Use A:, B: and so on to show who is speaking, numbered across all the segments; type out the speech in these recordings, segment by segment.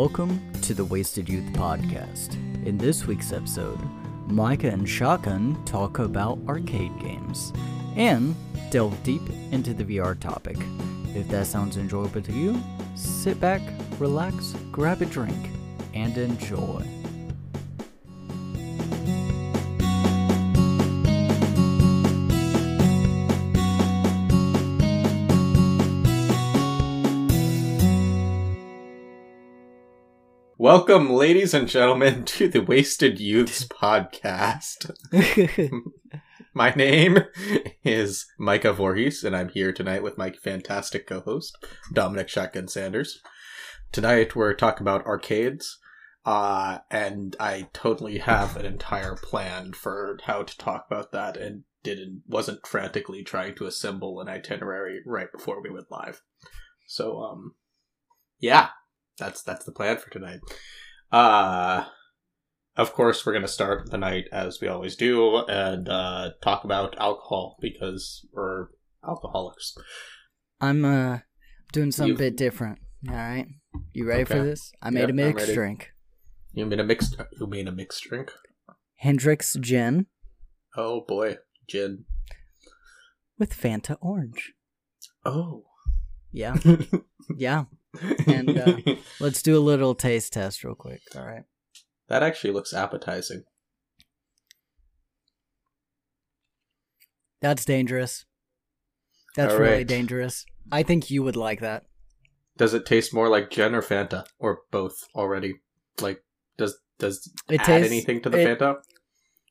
A: Welcome to the Wasted Youth Podcast. In this week's episode, Micah and Shotgun talk about arcade games and delve deep into the VR topic. If that sounds enjoyable to you, sit back, relax, grab a drink, and enjoy.
B: Welcome, ladies and gentlemen, to the Wasted Youths podcast. my name is Micah Voorhees, and I'm here tonight with my fantastic co host, Dominic Shotgun Sanders. Tonight, we're talking about arcades, uh, and I totally have an entire plan for how to talk about that and didn't wasn't frantically trying to assemble an itinerary right before we went live. So um yeah, that's that's the plan for tonight. Uh of course we're gonna start the night as we always do and uh talk about alcohol because we're alcoholics.
A: I'm uh doing something a
B: You-
A: bit different. All right, you ready for this? I made
B: Yep,
A: a mixed drink:
B: You made a mixed you made a mixed drink?
A: Hendrick's Gin
B: Oh boy. Gin.
A: with Fanta Orange.
B: Oh.
A: Yeah, yeah. And, uh, Let's do a little taste test real quick. All right.
B: that actually looks appetizing.
A: That's dangerous. That's
B: All
A: really dangerous. I think you would like that.
B: Does it taste more like gin or Fanta? Or both already? Like does does
A: It
B: add
A: tastes-
B: anything to the
A: it-
B: Fanta?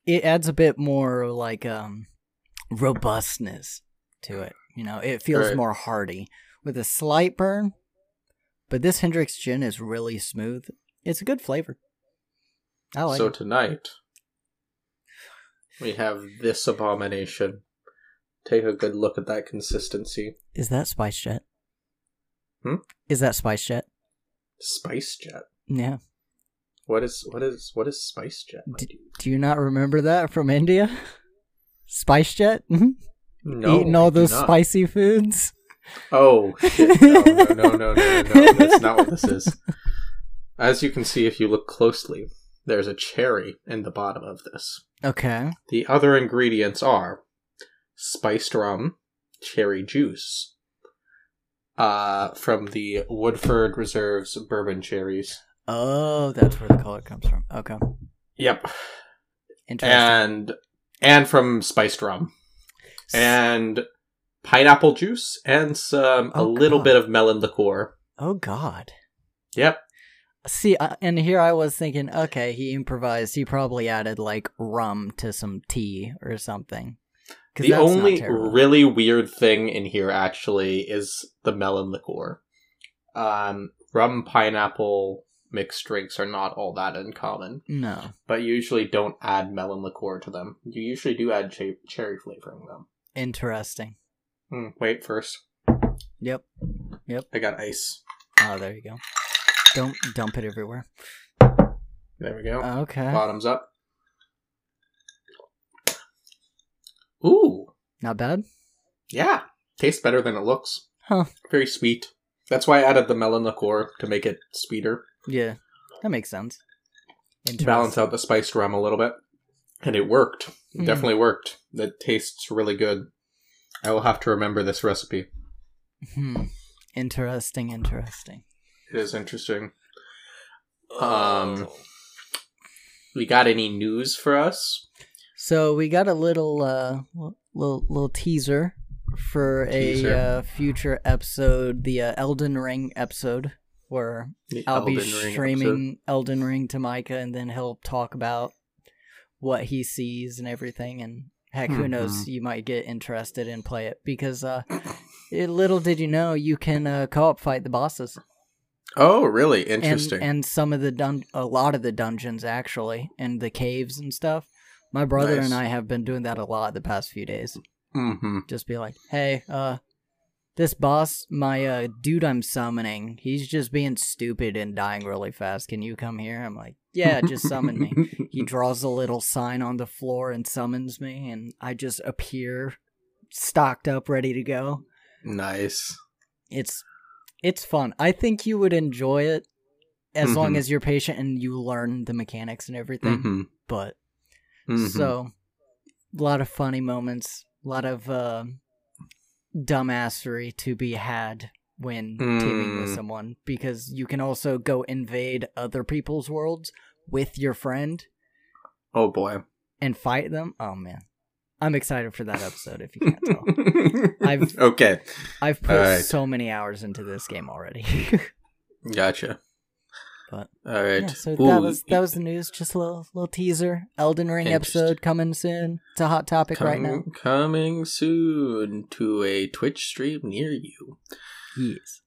A: It adds a bit more like um robustness to it. You know, it feels
B: Right.
A: more hearty with a slight burn. But this Hendrick's gin is really smooth. It's a good flavor. I like
B: so
A: it.
B: tonight we have this abomination. Take a good look at that consistency.
A: Is that Spice Jet?
B: Hmm?
A: Is that Spice Jet?
B: Spice Jet.
A: Yeah.
B: What is what is what is Spice Jet?
A: D- Do you not remember that from India? Spice Jet?
B: No,
A: Eating all those spicy foods?
B: Oh shit! No, no, no, no, no, no. That's not what this is. As you can see, if you look closely, there's a cherry in the bottom of this.
A: Okay.
B: The other ingredients are spiced rum, cherry juice, uh, from the Woodford Reserves bourbon cherries.
A: Oh, that's where the color comes from. Okay.
B: Yep,
A: Interesting.
B: and and from spiced rum, and pineapple juice, and some a
A: Oh,
B: little
A: God.
B: bit of melon liqueur.
A: oh God.
B: Yep,
A: See, uh, and here I was thinking, okay, he improvised. He probably added like rum to some tea or something.
B: the
A: that's
B: only really weird thing in here actually is the melon liqueur. Um, rum pineapple mixed drinks are not all that uncommon.
A: no
B: but you usually don't add melon liqueur to them. You usually do add ch- cherry flavoring them.
A: interesting.
B: Hmm, wait, first
A: Yep. Yep.
B: I got ice.
A: Oh, there you go. Don't dump it everywhere.
B: There we go.
A: Okay.
B: Bottoms up. Ooh,
A: Not bad.
B: yeah, tastes better than it looks.
A: Huh.
B: Very sweet. That's why I added the melon liqueur to make it sweeter,
A: Yeah, that makes sense.
B: balance out the spiced rum a little bit, and it worked. It
A: Hmm.
B: Definitely worked. It tastes really good. I will have to remember this recipe.
A: Hmm. Interesting. Interesting.
B: It is interesting. Um, we got any news for us?
A: So we got a little uh little little teaser for a uh, future episode, the uh, Elden Ring episode, where
B: The
A: I'll be
B: Elden Ring
A: streaming Elden Ring to Micah, and then he'll talk about what he sees and everything. And heck, who knows?
B: Mhm.
A: You might get interested in play it because uh, it, little did you know you can uh, co-op fight the bosses.
B: Oh, really?
A: And,
B: Interesting.
A: and some of the dun- a lot of the dungeons actually, and the caves and stuff. My brother
B: Nice.
A: and I have been doing that a lot the past few days.
B: mm-hmm.
A: Just be like, hey, uh, this boss, my uh, dude I'm summoning, he's just being stupid and dying really fast. Can you come here? I'm like, yeah, just summon me. He draws a little sign on the floor and summons me, and I just appear stocked up, ready to go.
B: nice.
A: It's it's fun. I think you would enjoy it. as long
B: Mhm.
A: as you're patient and you learn the mechanics and everything.
B: Mhm.
A: But
B: Mhm.
A: so a lot of funny moments, a lot of uh, dumbassery to be had when teaming with
B: Mm.
A: someone because you can also go invade other people's worlds with your friend
B: oh boy.
A: and fight them. Oh man. I'm excited for that episode if you can't tell. I've-
B: okay.
A: I've put
B: Alright.
A: so many hours into this game already.
B: Gotcha.
A: But,
B: all right.
A: yeah, so
B: Ooh,
A: that was that was the news. Just a little little teaser. Elden Ring episode coming soon. It's a hot topic right now.
B: coming soon to a Twitch stream near you.
A: Yes.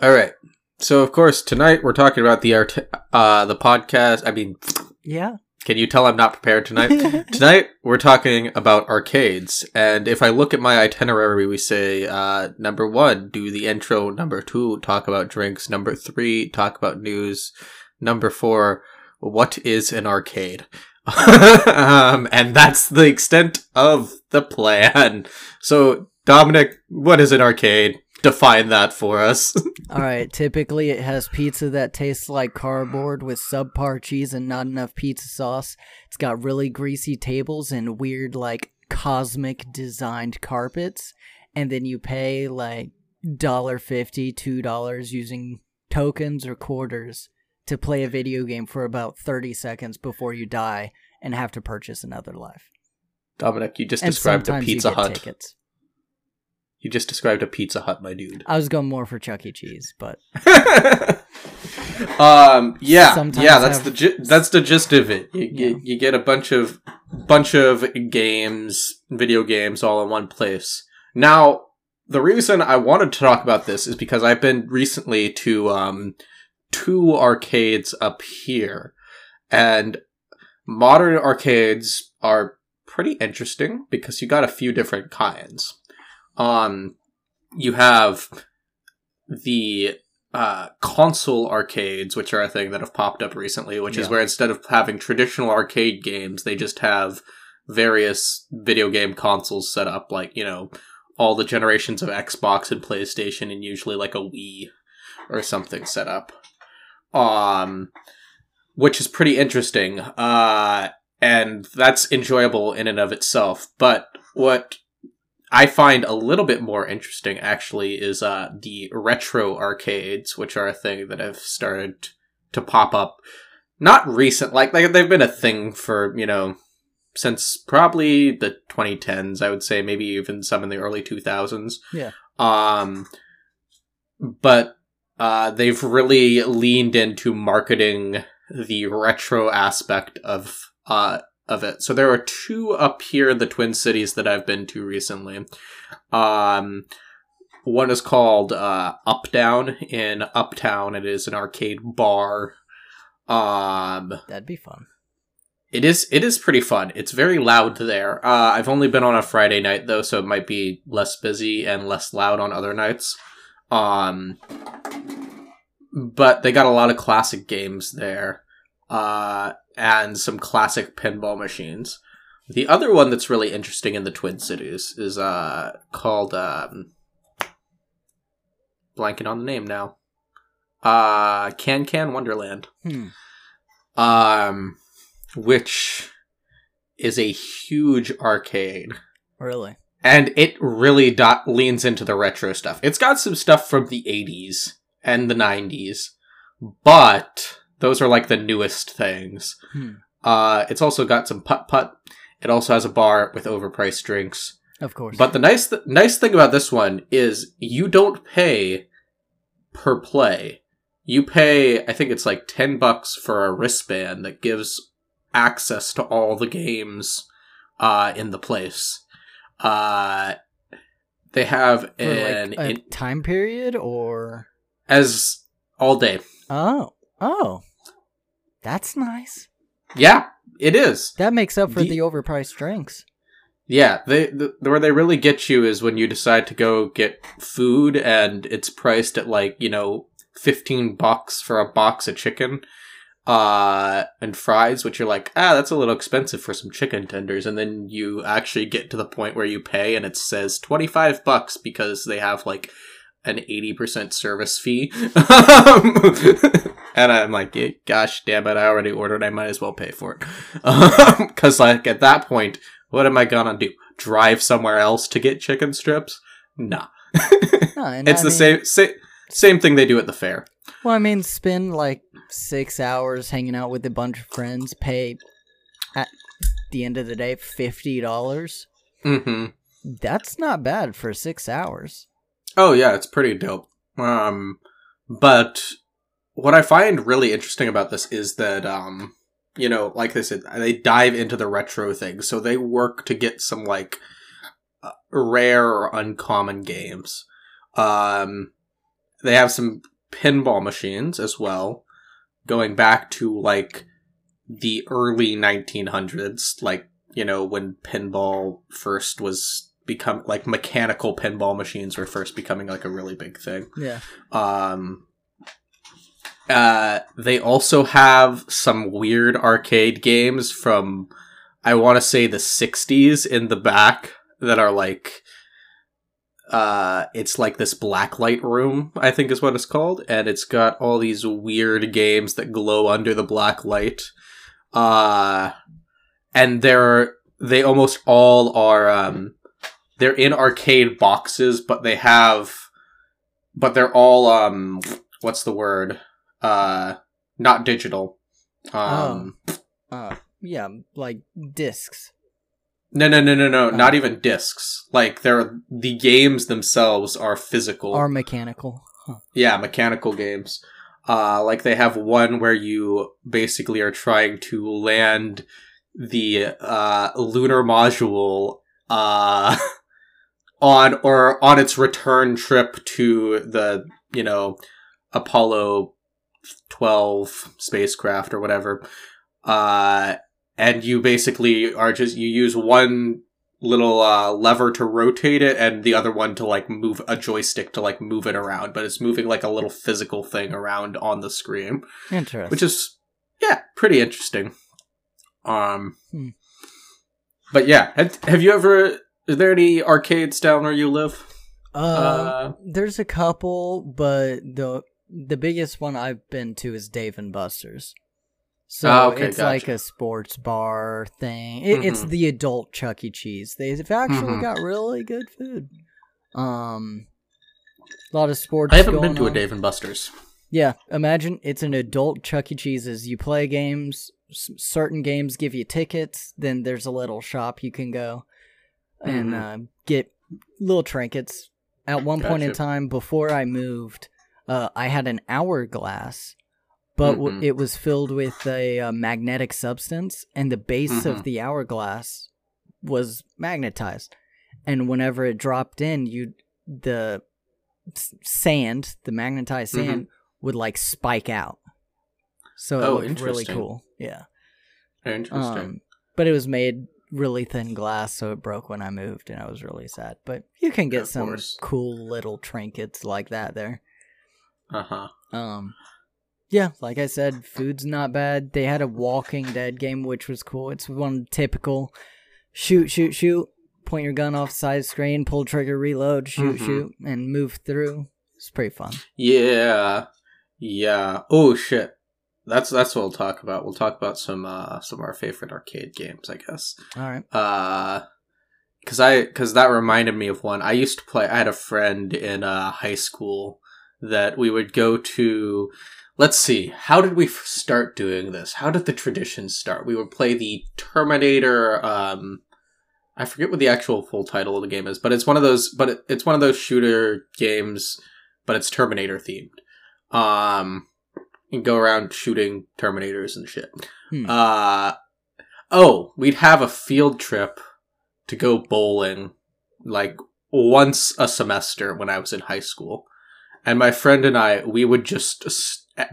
B: All right. So of course tonight we're talking about the art uh the podcast. I mean,
A: Yeah.
B: Can you tell I'm not prepared tonight? Tonight we're talking about arcades, and if I look at my itinerary, we say uh, number one, do the intro. Number two, talk about drinks. Number three, talk about news. Number four, what is an arcade? um, and that's the extent of the plan. So, Dominic, what is an arcade? Define that for us.
A: All right. Typically, it has pizza that tastes like cardboard with subpar cheese and not enough pizza sauce. It's got really greasy tables and weird, like cosmic designed carpets, and then you pay like dollar fifty, two dollars using tokens or quarters to play a video game for about thirty seconds before you die and have to purchase another life.
B: Dominic, you just
A: and
B: described
A: you
B: Pizza Hut.
A: tickets.
B: You just described a Pizza Hut, my dude.
A: I was going more for Chuck E. Cheese, but
B: um yeah
A: Sometimes
B: yeah that's
A: have-
B: the gi- that's the gist of it you,
A: Yeah.
B: you, you get a bunch of bunch of games video games all in one place now the reason i wanted to talk about this is because i've been recently to um two arcades up here and modern arcades are pretty interesting because you got a few different kinds um you have the uh, console arcades, which are a thing that have popped up recently, which is where instead of having traditional arcade games, they just have various video game consoles set up, like, you know, all the generations of Xbox and PlayStation, and usually like a Wii or something set up. Um, which is pretty interesting. Uh, and that's enjoyable in and of itself. But what I find a little bit more interesting actually is uh the retro arcades, which are a thing that have started to pop up. Not recent, like they they've been a thing for you know since probably the 2010s. I would say maybe even some in the early 2000s.
A: Yeah.
B: Um, but uh, they've really leaned into marketing the retro aspect of uh of it. So there are two up here in the Twin Cities that I've been to recently. Um, one is called uh, Up Down in Uptown. It is an arcade bar. Um,
A: that'd be fun.
B: it is it is pretty fun. It's very loud there. Uh, I've only been on a Friday night though, so it might be less busy and less loud on other nights. Um, but they got a lot of classic games there, uh, and some classic pinball machines. The other one that's really interesting in the Twin Cities is uh called um, blanking on the name now. Uh, Can Can Wonderland
A: Hmm.
B: um, which is a huge arcade,
A: Really?
B: and it really do- leans into the retro stuff. It's got some stuff from the '80s and the '90s, but those are like the newest things.
A: Hmm.
B: Uh, it's also got some putt putt. It also has a bar with overpriced drinks.
A: Of course.
B: But the nice th- nice thing about this one is you don't pay per play. You pay, I think it's like ten bucks for a wristband that gives access to all the games uh, in the place. Uh, they have
A: For
B: an
A: like a
B: in-
A: time period or
B: as all day.
A: oh oh, that's nice.
B: Yeah, it is.
A: That makes up for
B: The-
A: the, overpriced drinks.
B: Yeah, they the, where they really get you is when you decide to go get food and it's priced at like you know fifteen bucks for a box of chicken, uh, and fries, which you're like, ah, that's a little expensive for some chicken tenders, and then you actually get to the point where you pay and it says twenty five bucks because they have like an 80% service fee. and I'm like, "Yeah, gosh damn it, I already ordered. I might as well pay for it. Because, like, at that point, what am I gonna do? Drive somewhere else to get chicken strips? Nah.
A: No,
B: it's
A: I
B: the
A: mean-
B: same, same same thing they do at the fair.
A: Well, I mean, spend like six hours hanging out with a bunch of friends, pay at the end of the day fifty dollars.
B: hmm
A: That's not bad for six hours.
B: Oh yeah, it's pretty dope. Um, but what I find really interesting about this is that um, you know, like they said, they dive into the retro thing, so they work to get some like uh, rare or uncommon games. Um, they have some pinball machines as well, going back to like the early 1900s, like you know when pinball first was become like mechanical pinball machines were first becoming like a really big thing.
A: Yeah.
B: Um, uh, they also have some weird arcade games from, I want to say the 60s in the back that are like, uh, it's like this blacklight room, I think is what it's called, and it's got all these weird games that glow under the black light. Uh, and they're, they almost all are, um, they're in arcade boxes, but they have, but they're all, um, what's the word? Uh, not digital. Um,
A: Uh, yeah, like discs.
B: no, no, no, no, no,
A: Oh.
B: not even discs. Like they're the games themselves are physical.
A: Are mechanical. Huh.
B: yeah, mechanical games. Uh, like they have one where you basically are trying to land the uh, lunar module uh, on or on its return trip to the you know Apollo twelve spacecraft or whatever. Uh, and you basically are just you use one little uh, lever to rotate it and the other one to like move a joystick to like move it around but it's moving like a little physical thing around on the screen
A: Interesting.
B: which is yeah pretty interesting um
A: Hmm.
B: but yeah have, have you ever is there any arcades down where you live
A: uh,
B: uh
A: there's a couple, but the the biggest one I've been to is Dave and Buster's. So
B: Ah, okay,
A: it's like a sports bar thing. It, It's
B: Mhm.
A: the adult Chuck E. Cheese. They've actually
B: Mhm.
A: got really good food. Um, a lot of sports.
B: i haven't been to a dave and buster's
A: Yeah, imagine it's an adult Chuck E. Cheese's. You play games. S- certain games give you tickets. Then there's a little shop you can go and
B: Mhm.
A: uh, get little trinkets. At one point in time, before I moved, uh, I had an hourglass, but w-
B: Mhm.
A: it was filled with a uh, magnetic substance, and the base
B: Mhm.
A: of the hourglass was magnetized. And whenever it dropped in, you the s- sand, the magnetized
B: Mhm.
A: sand, would like spike out. So it
B: Oh,
A: looked really cool. Yeah.
B: interesting
A: Um, but it was made really thin glass, so it broke when I moved, and I was really sad. But you can get
B: Of
A: some
B: course.
A: cool little trinkets like that there.
B: uh-huh
A: Um, yeah, like I said, food's not bad. They had a Walking Dead game, which was cool. It's one typical shoot, shoot, shoot, point your gun off side screen, pull trigger, reload, shoot,
B: Mhm.
A: shoot, and move through. It's pretty fun.
B: Yeah, yeah. Oh shit. That's that's what we'll talk about. We'll talk about some uh some of our favorite arcade games, I guess.
A: All right.
B: Uh, cause I cause that reminded me of one I used to play. I had a friend in uh high school that we would go to. Let's see. How did we f- start doing this? How did the tradition start? We would play the Terminator. Um, I forget what the actual full title of the game is, but it's one of those. But it, it's one of those shooter games, but it's Terminator themed. Um, you go around shooting Terminators and shit.
A: Hmm.
B: Uh, oh, we'd have a field trip to go bowling, like once a semester when I was in high school. And my friend and I, we would just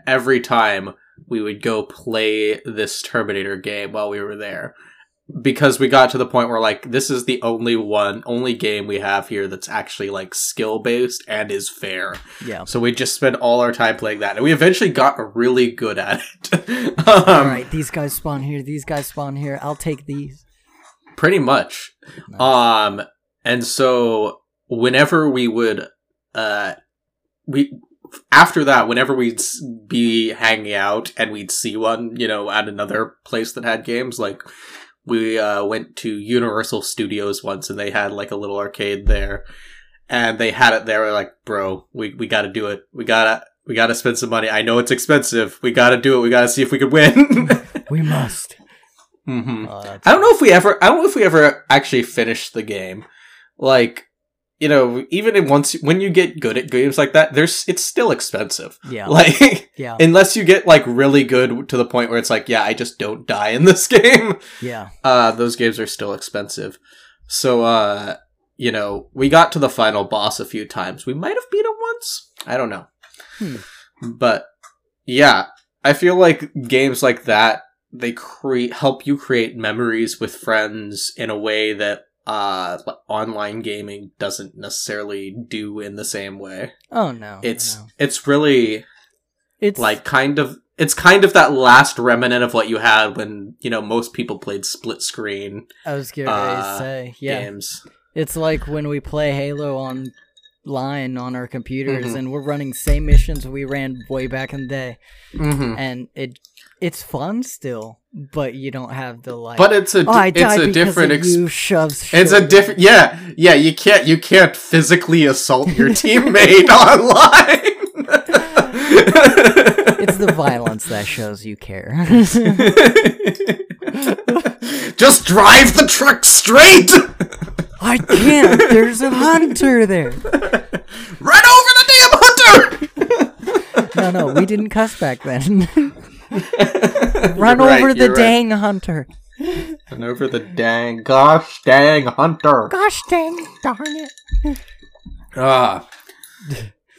B: every time we would go play this Terminator game while we were there. Because we got to the point where like this is the only one, only game we have here that's actually like skill based and is fair.
A: Yeah.
B: So we just spent all our time playing that, and we eventually got really good at it.
A: All
B: um,
A: right. These guys spawn here. These guys spawn here. I'll take these.
B: Pretty much.
A: Nice.
B: Um, and so whenever we would, uh, we after that, whenever we'd be hanging out and we'd see one, you know, at another place that had games, like we uh, went to Universal Studios once and they had like a little arcade there, and they had it there. We're like, bro, we we got to do it. We gotta we gotta spend some money. I know it's expensive. We gotta do it. We gotta see if we could win.
A: We must.
B: hmm
A: Oh,
B: I don't know if we ever. I don't know if we ever actually finished the game. Like, you know, even in once when you get good at games like that, there's it's still expensive.
A: Yeah.
B: Like,
A: yeah.
B: unless you get like really good to the point where it's like, yeah, I just don't die in this game.
A: yeah.
B: Uh, those games are still expensive. So, uh, you know, we got to the final boss a few times. We might have beat him once. I don't know.
A: Hmm.
B: But yeah, I feel like games like that they create help you create memories with friends in a way that uh online gaming doesn't necessarily do in the same way.
A: Oh no.
B: It's
A: no.
B: it's really
A: it's
B: like kind of it's kind of that last remnant of what you had when you know most people played split screen
A: I was getting ready to
B: uh,
A: say. Yeah.
B: games.
A: It's like when we play Halo online on our computers
B: Mhm.
A: and we're running same missions we ran way back in the day.
B: hmm
A: And it it's fun still, but you don't have the like
B: But it's a
A: Oh, I
B: it's
A: died
B: a different ex-
A: you shoves
B: it's a different yeah yeah you can't you can't physically assault your teammate online.
A: It's the violence that shows you care.
B: Just drive the truck straight.
A: I can't. There's a hunter there.
B: Run over the damn hunter.
A: No, no, we didn't cuss back then. Run
B: right,
A: over the
B: you're right.
A: dang hunter.
B: Run over the dang gosh dang hunter.
A: Gosh dang darn it.
B: Ah.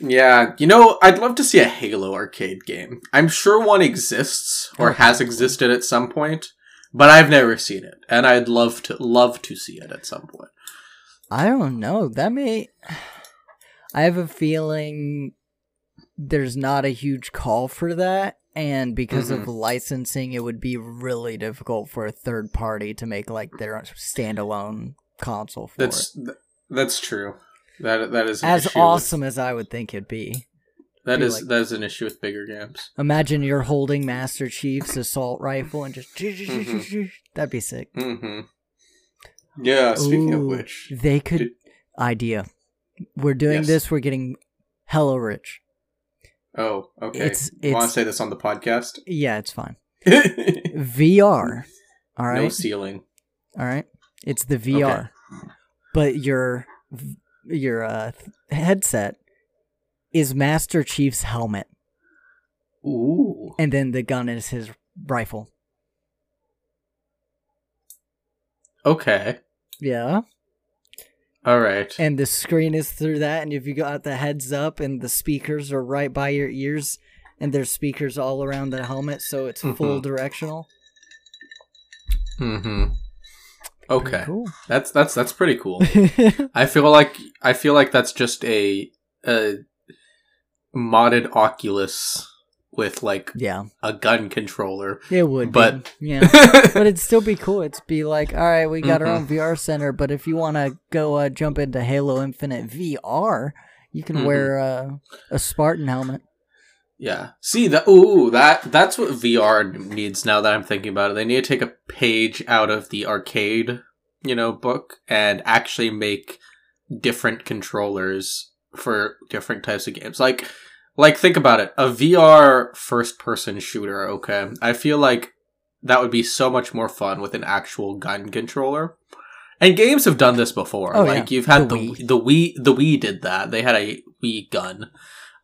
B: Yeah, you know, I'd love to see a Halo arcade game. I'm sure one exists or has existed at some point, but I've never seen it, and I'd love to love to see it at some point.
A: I don't know. That may. I have a feeling there's not a huge call for that, and because of licensing, it would be really difficult for a third party to make like their own standalone console for
B: That's
A: it.
B: th- that's true. That that is an
A: As
B: issue with-
A: awesome as I would think it'd be.
B: that is
A: like-
B: that is an issue with bigger games.
A: Imagine you're holding Master Chief's assault rifle and just. That'd be sick.
B: Mm-hmm. Yeah. Speaking of which,
A: they could
B: did-
A: idea. We're doing
B: Yes.
A: this. We're getting hella rich.
B: Oh, okay.
A: It's-
B: Want to say this on the podcast?
A: Yeah, it's fine. VR. All right.
B: No ceiling.
A: All right. It's the VR, but your your uh, headset is Master Chief's helmet,
B: Ooh.
A: and then the gun is his rifle.
B: Okay.
A: Yeah.
B: All right.
A: And the screen is through that, and if you got the heads up, and the speakers are right by your ears, and there's speakers all around the helmet, so it's full
B: Mhm.
A: directional.
B: Mm-hmm. Okay.
A: Cool.
B: That's that's that's pretty cool. I feel like I feel like that's just a a modded Oculus with like
A: yeah,
B: a gun controller.
A: it would.
B: But-
A: be. yeah. but it'd still be cool. It'd be like, all right, we got our own VR center, but if you want to go uh, jump into Halo Infinite VR, you can
B: Mhm.
A: wear uh, a Spartan helmet.
B: yeah. See that ooh, that that's what VR needs now that I'm thinking about it. They need to take a page out of the arcade, you know, book and actually make different controllers for different types of games. Like like think about it. A VR first person shooter, okay. I feel like that would be so much more fun with an actual gun controller. And games have done this before.
A: Oh,
B: like
A: yeah.
B: you've had
A: The
B: the
A: Wii.
B: the Wii the Wii did that. They had a Wii gun.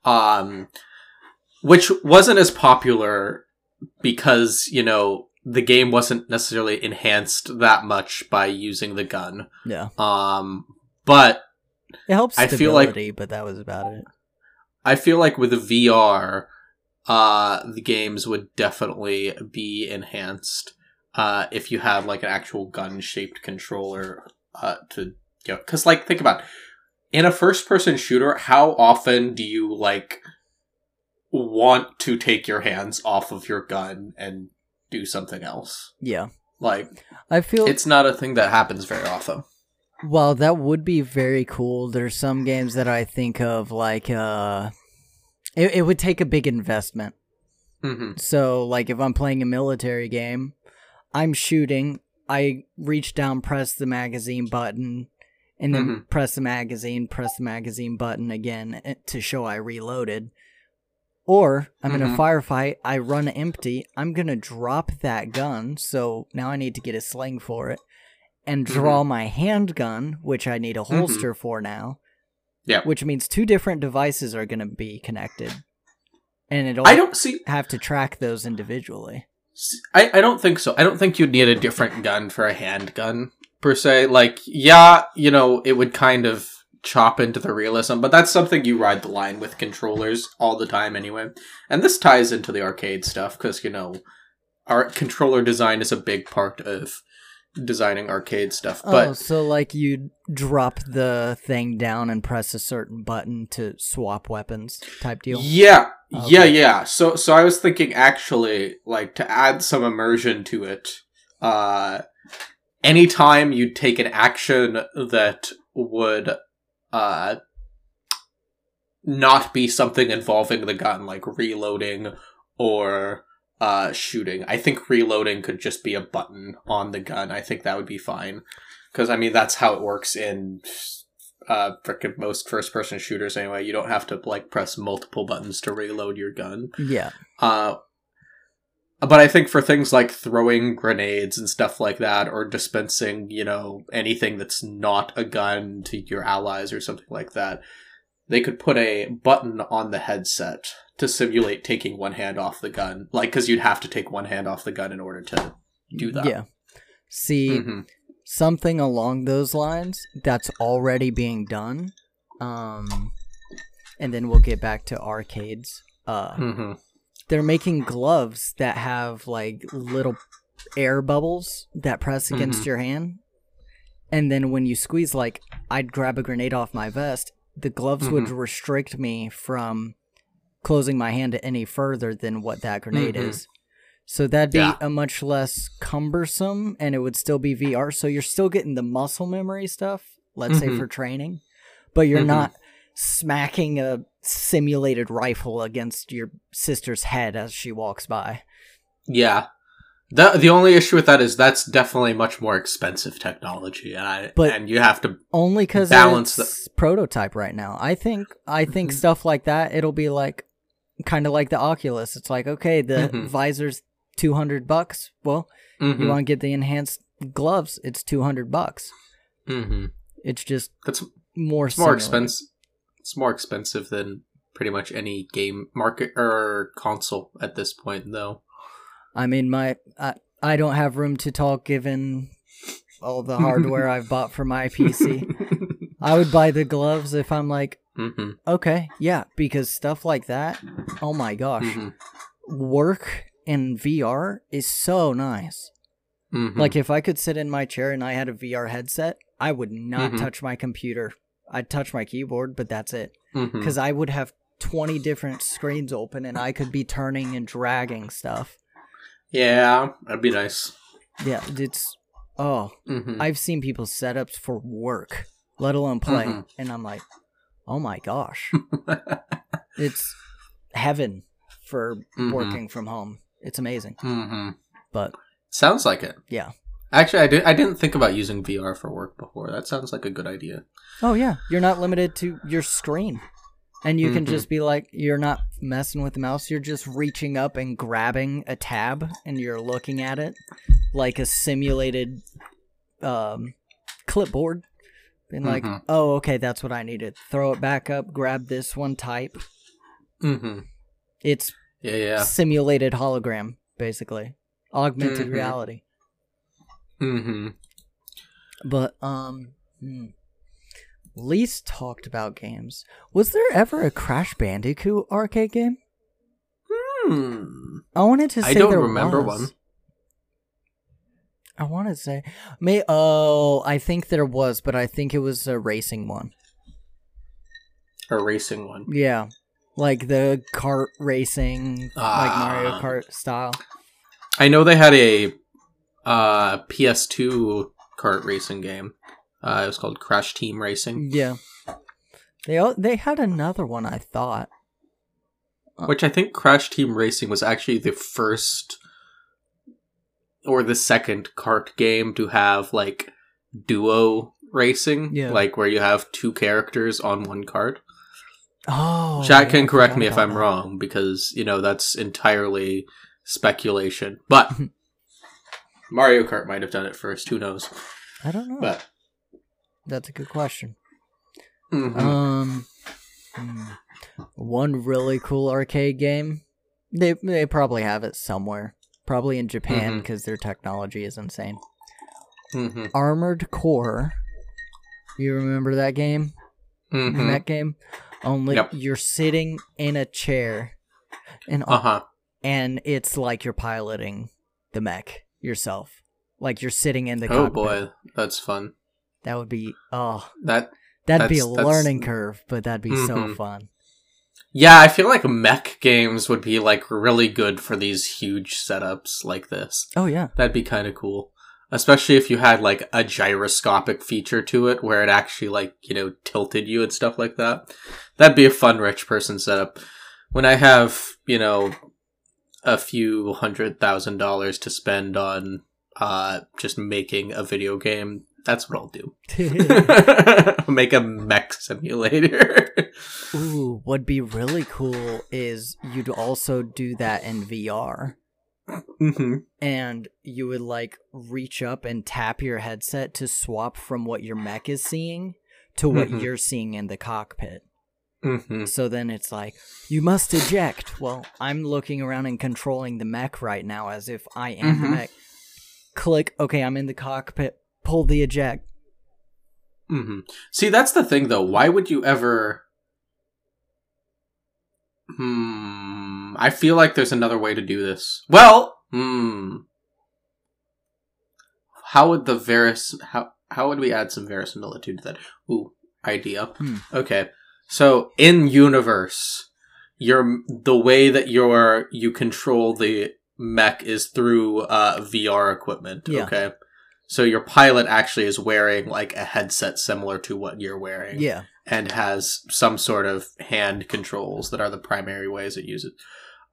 B: Um which wasn't as popular because, you know, the game wasn't necessarily enhanced that much by using the gun.
A: Yeah,
B: Um but
A: it helps
B: I feel like-
A: but that was about it.
B: I feel like with VR, uh, the games would definitely be enhanced uh, if you had like an actual gun shaped controller uh, to you know, because like think about it. in a first person shooter, how often do you like want to take your hands off of your gun and do something else?
A: Yeah,
B: Like
A: I feel
B: it's not a thing that happens very often.
A: Well, that would be very cool. There's some games that I think of like uh it, it would take a big investment.
B: hmm
A: So, like, if I'm playing a military game, I'm shooting, I reach down, press the magazine button, and then
B: Mhm.
A: press the magazine, press the magazine button again eh, to show I reloaded. Or I'm in a
B: Mhm.
A: firefight, I run empty, I'm gonna drop that gun, so now I need to get a sling for it, and
B: Mm-hmm.
A: draw my handgun, which I need a holster for now.
B: Yeah.
A: Which means two different devices are gonna be connected. And it'll
B: I don't see.
A: have to track those individually.
B: I, I don't think so. I don't think you'd need a different gun for a handgun per se. Like, yeah, you know, it would kind of chop into the realism, but that's something you ride the line with controllers all the time anyway. And this ties into the arcade stuff because you know, our controller design is a big part of designing arcade stuff. But
A: oh, so like you drop the thing down and press a certain button to swap weapons type deal.
B: Yeah, yeah,
A: Okay.
B: yeah. So, so I was thinking actually, like, to add some immersion to it. Uh, anytime you'd take an action that would, uh, not be something involving the gun, like reloading or uh shooting. I think reloading could just be a button on the gun. I think that would be fine. Because I mean that's how it works in uh frickin' most first person shooters anyway. You don't have to like press multiple buttons to reload your gun.
A: Yeah.
B: Uh but I think for things like throwing grenades and stuff like that, or dispensing, you know, anything that's not a gun to your allies or something like that, they could put a button on the headset to simulate taking one hand off the gun. Like, because you'd have to take one hand off the gun in order to do that.
A: Yeah. See,
B: hmm
A: something along those lines that's already being done. Um and then we'll get back to arcades. Uh
B: hmm
A: they're making gloves that have like little air bubbles that press against
B: Mhm.
A: your hand. And then when you squeeze, like, I'd grab a grenade off my vest, the gloves would
B: Mhm.
A: restrict me from closing my hand any further than what that grenade
B: Mhm.
A: is. So that'd be
B: Yeah.
A: a much less cumbersome and it would still be VR. So you're still getting the muscle memory stuff, let's say
B: Mhm.
A: for training, but you're
B: Mhm.
A: not smacking a simulated rifle against your sister's head as she walks by.
B: Yeah. The, the only issue with that is that's definitely much more expensive technology, and I
A: But-
B: and you have to
A: Only because
B: Balance
A: it's prototype right now. I think I think
B: Mhm.
A: stuff like that it'll be like kind of like the Oculus. It's like okay, the
B: Mhm.
A: visor's two hundred bucks. Well,
B: Mhm,
A: you want to get the enhanced gloves? It's two hundred bucks.
B: mhm.
A: It's just
B: That's
A: more
B: It's more expensive. It's more expensive than pretty much any game market or console at this point, though.
A: I mean, my I, I don't have room to talk given all the hardware I've bought for my PC. I would buy the gloves if I'm like,
B: hmm
A: okay, yeah, because stuff like that. Oh my gosh,
B: hmm
A: work in VR is so nice.
B: hmm
A: Like if I could sit in my chair and I had a VR headset, I would not
B: Mhm.
A: touch my computer. I'd touch my keyboard, but that's it. Because I would have 20 different screens open and I could be turning and dragging stuff.
B: yeah, that'd be nice.
A: Yeah, it's. Oh,
B: hmm
A: I've seen people's setups for work, let alone play.
B: Mhm.
A: And I'm like, oh my gosh. it's heaven for
B: Mhm.
A: working from home. It's amazing.
B: hmm
A: But
B: Sounds like it.
A: yeah.
B: Actually, I did. I didn't think about using VR for work before. That sounds like a good idea.
A: Oh yeah, you're not limited to your screen. And you can
B: Mhm.
A: just be like you're not messing with the mouse, you're just reaching up and grabbing a tab and you're looking at it like a simulated um clipboard. Being like,
B: Mhm.
A: "Oh, okay, that's what I needed. Throw it back up, grab this one type."
B: hmm
A: It's
B: Yeah, yeah.
A: simulated hologram basically. Augmented
B: Mhm.
A: reality.
B: hmm
A: But um hmm. least talked about games. Was there ever a Crash Bandicoot arcade game?
B: Hmm.
A: I wanted to say
B: I don't
A: there
B: remember
A: was.
B: one.
A: I want to say may oh I think there was, but I think it was a racing one.
B: A racing one.
A: Yeah. Like the kart racing, like Mario
B: Ah.
A: Kart style.
B: I know they had a uh, PS2 kart racing game. Uh, it was called Crash Team Racing.
A: Yeah. They they had another one I thought.
B: Which I think Crash Team Racing was actually the first or the second kart game to have like duo racing,
A: Yeah.
B: like where you have two characters on one kart.
A: Oh,
B: Jack can correct me if I'm
A: that.
B: wrong because you know that's entirely speculation. But Mario Kart might have done it first. Who knows?
A: I don't know.
B: But
A: That's a good question.
B: mhm.
A: Um, hmm. one really cool arcade game. They they probably have it somewhere. Probably in Japan
B: Mhm.
A: because their technology is insane.
B: Mhm.
A: Armored Core. You remember that game?
B: Mhm.
A: That game. Only
B: Yep.
A: you're sitting in a chair, and
B: Uh huh.
A: and it's like you're piloting the mech yourself. Like you're sitting in the
B: Oh
A: cockpit.
B: boy, that's fun.
A: That would be oh,
B: That
A: that'd be a learning curve, but that'd be so
B: Mhm.
A: fun.
B: Yeah, I feel like mech games would be like really good for these huge setups like this.
A: Oh yeah.
B: That'd be kind of cool. Especially if you had like a gyroscopic feature to it where it actually like, you know, tilted you and stuff like that. That'd be a fun rich person setup. When I have, you know, a few hundred thousand dollars to spend on uh just making a video game, that's what I'll do. Make a mech simulator.
A: Ooh, what'd be really cool is you'd also do that in VR.
B: hmm
A: And you would like reach up and tap your headset to swap from what your mech is seeing to what
B: Mhm.
A: you're seeing in the cockpit.
B: hmm
A: So then it's like, you must eject. Well, I'm looking around and controlling the mech right now as if I am the
B: Mhm.
A: mech. Click, okay, I'm in the cockpit. Pull the eject.
B: hmm See, that's the thing, though. Why would you ever? Hmm. I feel like there's another way to do this. Well, hmm. How would the veris how how would we add some verisimilitude to that? Ooh, idea.
A: Hmm.
B: Okay, so in universe, your the way that your you control the mech is through uh, VR equipment.
A: Yeah.
B: Okay, so your pilot actually is wearing like a headset similar to what you're wearing
A: Yeah.
B: and has some sort of hand controls that are the primary ways it uses.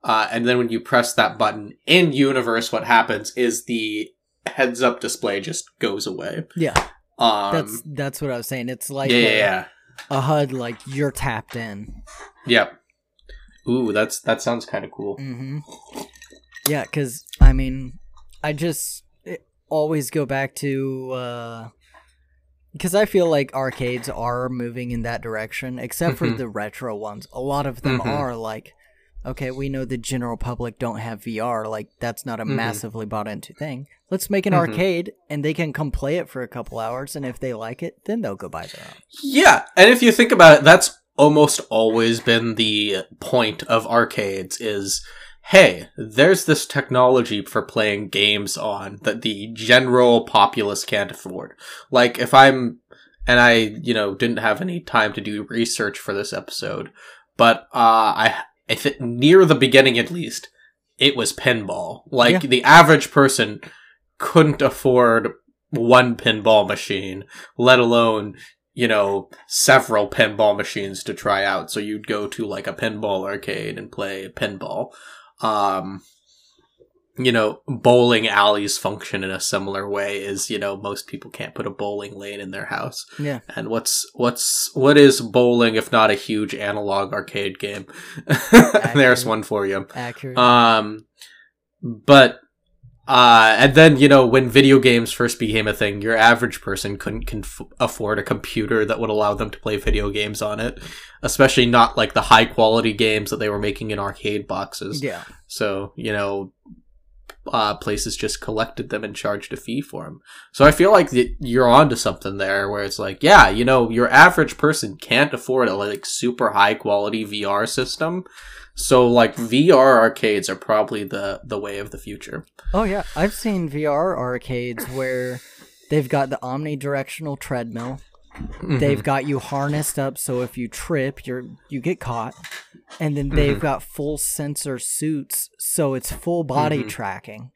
B: Uh, and then when you press that button in universe, what happens is the heads up display just goes away.
A: Yeah.
B: Um,
A: That's that's what I was saying. It's like
B: yeah,
A: a,
B: yeah.
A: a HUD like you're tapped in.
B: Yep. Ooh, that's that sounds kind of cool.
A: Mm-hmm. Yeah, because I mean, I just always go back to because I feel like arcades are moving in that direction, except for
B: Mhm.
A: the retro ones. A lot of them
B: Mhm.
A: are like, okay, we know the general public don't have VR. Like that's not a
B: Mhm.
A: massively bought into thing. Let's make an arcade, and they can come play it for a couple hours, and if they like it, then they'll go buy their own.
B: Yeah, and if you think about it, that's almost always been the point of arcades is hey, there's this technology for playing games on that the general populace can't afford. Like if I'm and I, you know, didn't have any time to do research for this episode, but uh I I think near the beginning at least, it was pinball. Like
A: Yeah.
B: the average person couldn't afford one pinball machine, let alone you know, several pinball machines to try out. So you'd go to like a pinball arcade and play pinball. Um, you know, bowling alleys function in a similar way is, you know, most people can't put a bowling lane in their house.
A: Yeah,
B: And what's, what's, what is bowling if not a huge analog arcade game? There's one for you.
A: accurate.
B: Um, but uh, and then you know when video games first became a thing, your average person couldn't conf- afford a computer that would allow them to play video games on it, especially not like the high quality games that they were making in arcade boxes.
A: yeah,
B: So you know, uh, places just collected them and charged a fee for them. So I feel like you're onto something there, where it's like, yeah, you know, your average person can't afford a like super high quality VR system. So like VR arcades are probably the the way of the future.
A: Oh yeah, I've seen VR arcades where they've got the omnidirectional treadmill.
B: Mm-hmm.
A: They've got you harnessed up so if you trip, you're you get caught. And then they've
B: Mhm.
A: got full sensor suits so it's full body
B: Mhm.
A: tracking,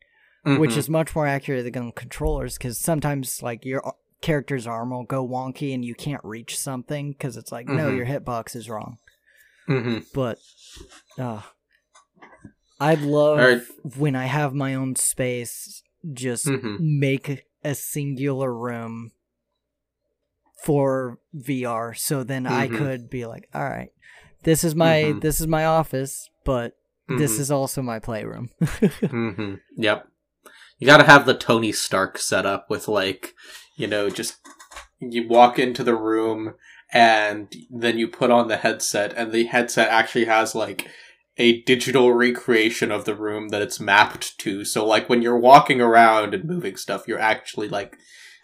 A: which is much more accurate than controllers cuz sometimes like your character's arm will go wonky and you can't reach something cuz it's like no,
B: Mhm.
A: your hitbox is wrong.
B: Mhm.
A: But uh I'd love
B: Alright.
A: when I have my own space, just
B: Mhm.
A: make a singular room for VR. So then I
B: Mhm.
A: could be like, all right, this is my
B: Mhm.
A: this is my office, but this
B: Mhm.
A: is also my playroom.
B: Mm-hmm. Yep. You got to have the Tony Stark setup with like, you know, just you walk into the room and then you put on the headset and the headset actually has like a digital recreation of the room that it's mapped to. So like when you're walking around and moving stuff, you're actually like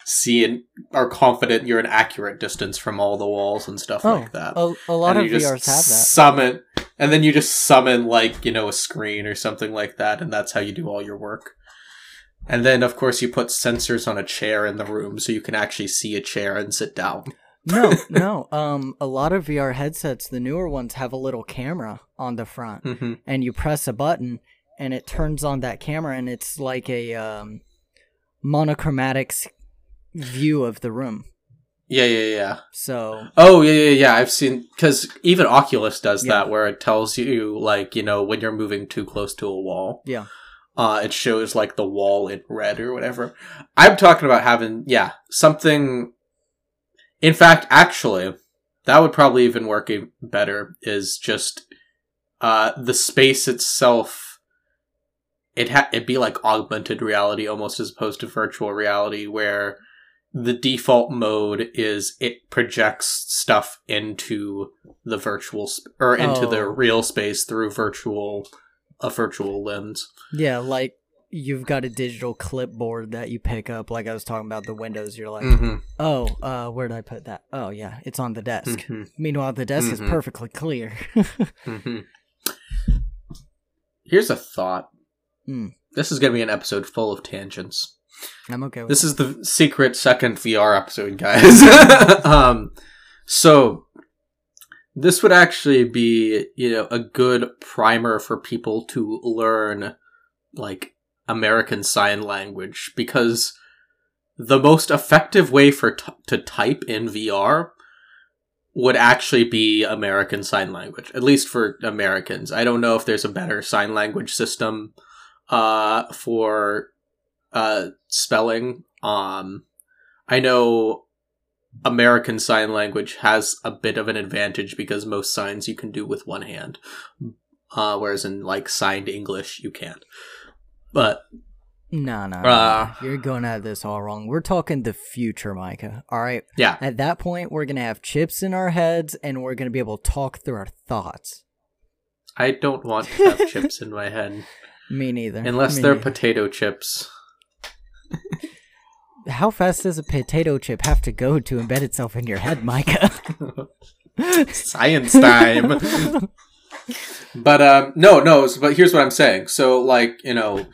B: seeing are confident you're an accurate distance from all the walls and stuff
A: oh,
B: like that.
A: a, a lot
B: and
A: of
B: you
A: VRs have that.
B: Summon, and then you just summon like you know a screen or something like that, and that's how you do all your work. And then, of course, you put sensors on a chair in the room so you can actually see a chair and sit down.
A: No, no. Um, a lot of VR headsets, the newer ones, have a little camera on the front,
B: hmm
A: and you press a button, and it turns on that camera, and it's like a um, monochromatic view of the room.
B: Yeah, yeah, yeah.
A: So
B: Oh, yeah, yeah, yeah. I've seen because even Oculus does
A: Yeah.
B: that, where it tells you like you know when you're moving too close to a wall.
A: yeah,
B: uh, it shows like the wall in red or whatever. I'm talking about having, yeah, something. In fact, actually, that would probably even work better. Is just uh, the space itself. It ha- it'd be like augmented reality almost as opposed to virtual reality, where the default mode is it projects stuff into the virtual sp- or into the
A: Oh.
B: real space through virtual a virtual lens.
A: yeah. Like you've got a digital clipboard that you pick up. Like I was talking about the windows. You're like,
B: Mm-hmm.
A: oh, uh, where did I put that? Oh, yeah, it's on the desk.
B: Mhm.
A: Meanwhile, the desk
B: Mhm.
A: is perfectly clear.
B: hmm Here's a thought.
A: Hmm.
B: This is going to be an episode full of tangents.
A: I'm okay with
B: This is the secret second VR episode, guys. um, so this would actually be, you know, a good primer for people to learn like American Sign Language because the most effective way for t- to type in VR would actually be American Sign Language, at least for Americans. I don't know if there's a better sign language system uh, for uh, spelling. Um, I know American Sign Language has a bit of an advantage because most signs you can do with one hand, uh, whereas in like signed English you can't. But
A: No, no, no,
B: Uh,
A: no. You're going at this all wrong. We're talking the future, Micah. All right.
B: yeah,
A: At that point, we're going to have chips in our heads and we're going to be able to talk through our thoughts.
B: I don't want to have chips in my head
A: Me neither.
B: unless
A: Me
B: they're
A: neither.
B: potato chips.
A: How fast does a potato chip have to go to embed itself in your head, Micah?
B: Science time. but um no no but here's what i'm saying. So like you know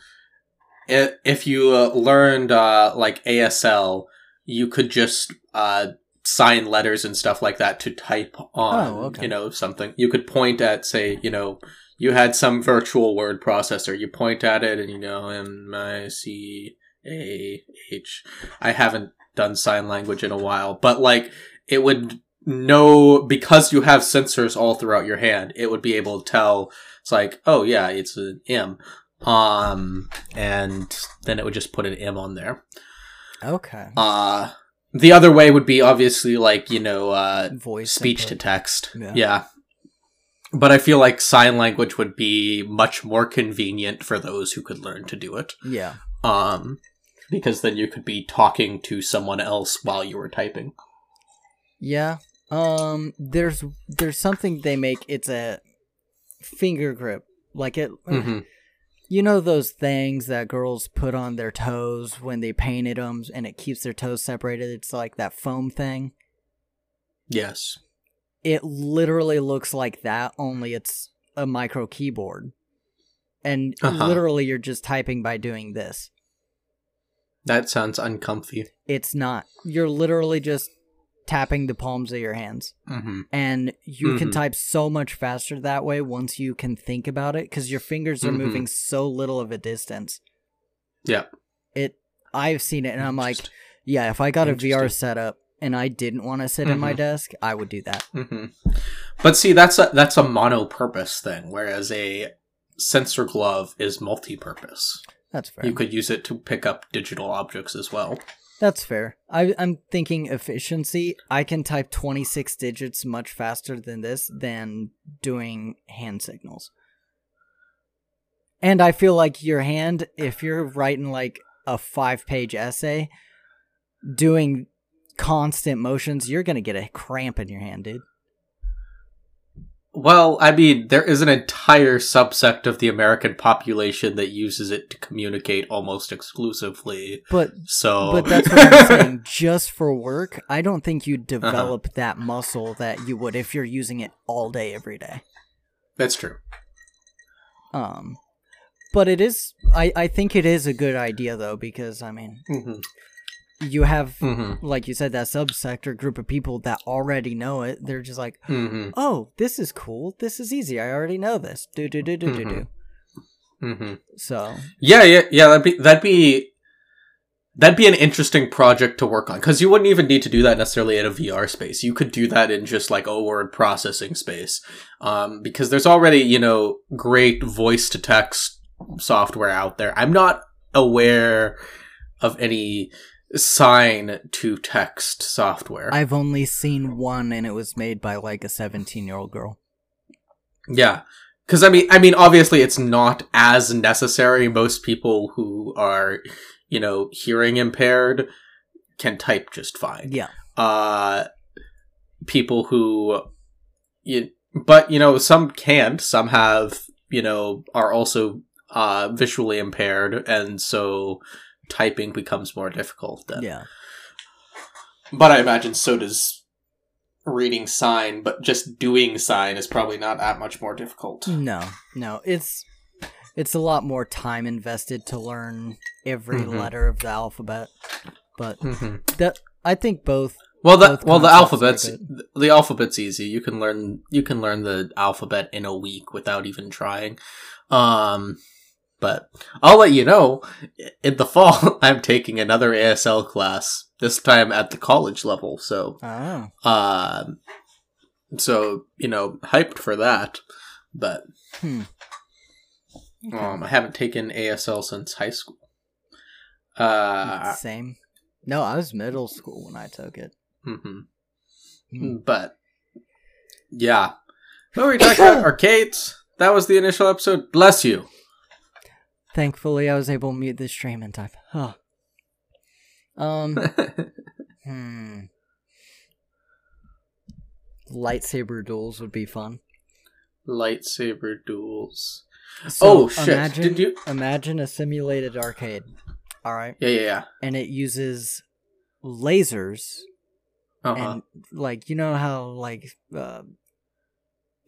B: if, if you uh, learned uh like asl you could just uh sign letters and stuff like that to type on
A: Oh, okay.
B: you know something. You could point at say you know you had some virtual word processor. You point at it and you know m i c a h. I haven't done sign language in a while but like it would know because you have sensors all throughout your hand it would be able to tell it's like oh yeah it's an m um and then it would just put an m on there
A: okay.
B: uh the other way would be obviously like you know uh
A: Voice.
B: speech to text
A: Yeah.
B: yeah. but i feel like sign language would be much more convenient for those who could learn to do it
A: Yeah.
B: um because then you could be talking to someone else while you were typing
A: Yeah. Um there's there's something they make it's a finger grip. Like it
B: Mhm.
A: you know those things that girls put on their toes when they painted them and it keeps their toes separated. It's like that foam thing.
B: yes
A: It literally looks like that only it's a micro keyboard. And
B: Uh-huh.
A: literally you're just typing by doing this.
B: that sounds uncomfy
A: It's not. You're literally just tapping the palms of your hands.
B: mm-hmm.
A: and you can
B: Mhm.
A: type so much faster that way once you can think about it because your fingers are
B: Mhm.
A: moving so little of a distance
B: yeah
A: it i've seen it and i'm like yeah if i got a vr setup and i didn't want to sit in my
B: Mhm.
A: desk i would do that
B: hmm But see, that's a that's a mono-purpose thing, whereas a sensor glove is multi-purpose.
A: That's fair.
B: You could use it to pick up digital objects as well.
A: That's fair. I, I'm thinking efficiency. I can type 26 digits much faster than this than doing hand signals. And I feel like your hand, if you're writing like a five page essay, doing constant motions, you're going to get a cramp in your hand, dude.
B: Well, I mean, there is an entire subsect of the American population that uses it to communicate almost exclusively.
A: But
B: So,
A: but that's what I'm saying. Just for work, I don't think you develop that muscle that you would if you're using it all day every day.
B: that's true.
A: Um, but it is. I I think it is a good idea though because I mean
B: hmm
A: you have
B: hmm
A: like you said that subsector group of people that already know it. They're just like,
B: hmm
A: oh, this is cool. This is easy. I already know this. Do do do do do do.
B: hmm
A: So
B: Yeah, yeah, yeah. That'd be that'd be that'd be an interesting project to work on because you wouldn't even need to do that necessarily in a VR space. You could do that in just like a word processing space, um, because there's already you know great voice to text software out there. I'm not aware of any sign to text software.
A: I've only seen one, and it was made by like a 17 year old girl.
B: Yeah. Cuz I mean I mean obviously it's not as necessary most people who are you know hearing impaired can type just fine.
A: Yeah.
B: Uh people who you but you know some can't some have you know are also uh visually impaired and so typing becomes more difficult then.
A: Yeah.
B: But I imagine so does reading sign, but just doing sign is probably not that much more difficult.
A: No, no, it's it's a lot more time invested to learn every
B: Mhm.
A: letter of the alphabet. But
B: hmm
A: that I think both.
B: Well, the
A: Both
B: well the alphabet's the alphabet's easy. You can learn you can learn the alphabet in a week without even trying. Um, but I'll let you know in the fall I'm taking another ASL class. This time at the college level. So,
A: Oh,
B: um, so you know, hyped for that. But
A: hmm. Okay.
B: um, I haven't taken ASL since high school. Uh,
A: Same. No, I was middle school when I took it.
B: mhm.
A: Hmm.
B: But yeah, what were we talking about? Arcades. That was the initial episode. Bless you.
A: Thankfully, I was able to mute the stream in time. Huh. Um. hmm. Lightsaber duels would be fun.
B: Lightsaber duels.
A: So
B: Oh, shit.
A: Imagine,
B: Did you-
A: imagine a simulated arcade? All right,
B: Yeah, yeah, yeah.
A: and it uses lasers
B: Uh huh.
A: and like you know how like uh,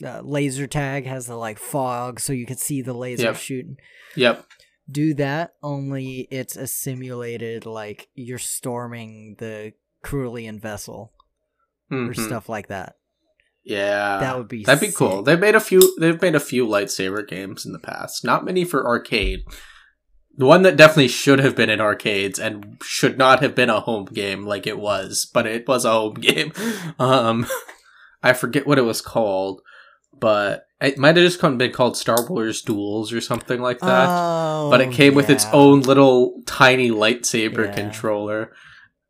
A: uh, laser tag has the like fog so you can see the laser
B: Yep.
A: shooting.
B: Yep.
A: Do that only it's a simulated like you're storming the Cerulean vessel or
B: Mhm.
A: stuff like that.
B: Yeah.
A: That would be
B: That'd be cool. They've made a few. They've made a few lightsaber games in the past. Not many for arcade. The one that definitely should have been in arcades and should not have been a home game like it was, but it was a home game. Um, I forget what it was called, but it might have just been called Star Wars Duels or something like that.
A: Oh,
B: but it came with its own little tiny lightsaber
A: Yeah.
B: controller.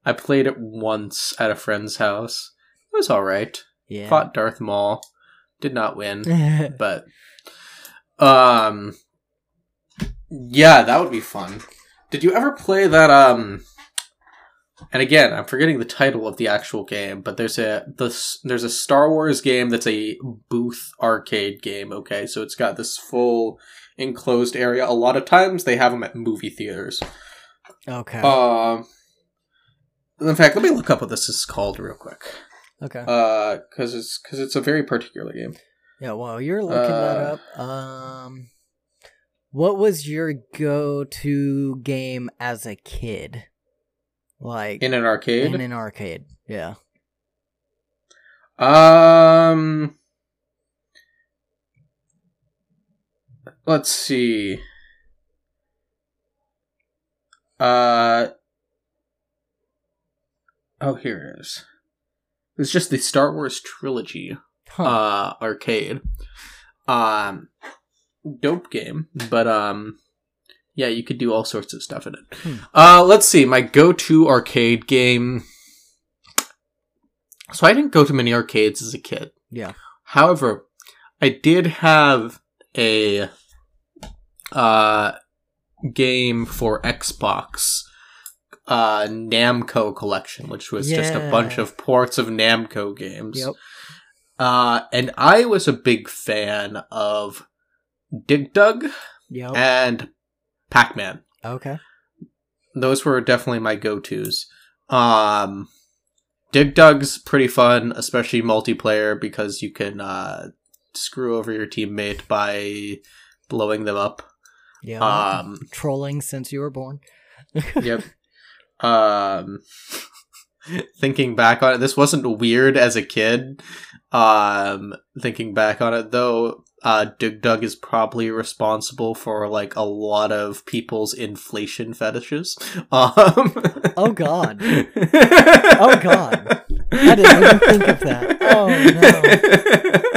B: I played it once at a friend's house. It was all right.
A: Yeah.
B: Fought Darth Maul. Did not win, but um yeah, that would be fun. Did you ever play that um and again, I'm forgetting the title of the actual game, but there's a this there's a Star Wars game that's a booth arcade game, okay? So it's got this full enclosed area. A lot of times they have them at movie theaters.
A: okay.
B: Um in fact, let me look up what this is called real quick.
A: okay.
B: Uh cuz it's cuz it's a very particular game.
A: Yeah, while you're looking that
B: Uh,
A: up, um, what was your go-to game as a kid? Like
B: In an arcade?
A: in an arcade? Yeah.
B: Um, let's see. Uh, oh, here it is. It's just the Star Wars trilogy
A: Huh.
B: uh arcade. Um, dope game, but um, yeah, you could do all sorts of stuff in it.
A: Hmm.
B: Uh, let's see. My go-to arcade game. So I didn't go to many arcades as a kid.
A: Yeah.
B: However, I did have a uh game for Xbox uh Namco collection, which was just a bunch of ports of Namco games.
A: Yep.
B: Uh and I was a big fan of Dig Dug
A: Yep.
B: and Pac-Man.
A: okay.
B: Those were definitely my go-tos. Um Dig Dug's pretty fun, especially multiplayer because you can uh screw over your teammate by blowing them up.
A: Yeah.
B: Um
A: Trolling since you were born.
B: yep. Um thinking back on it, this wasn't weird as a kid. Um thinking back on it though, uh Dig Dug is probably responsible for like a lot of people's inflation fetishes. Um
A: Oh, God. Oh, God. I didn't even think of that. Oh,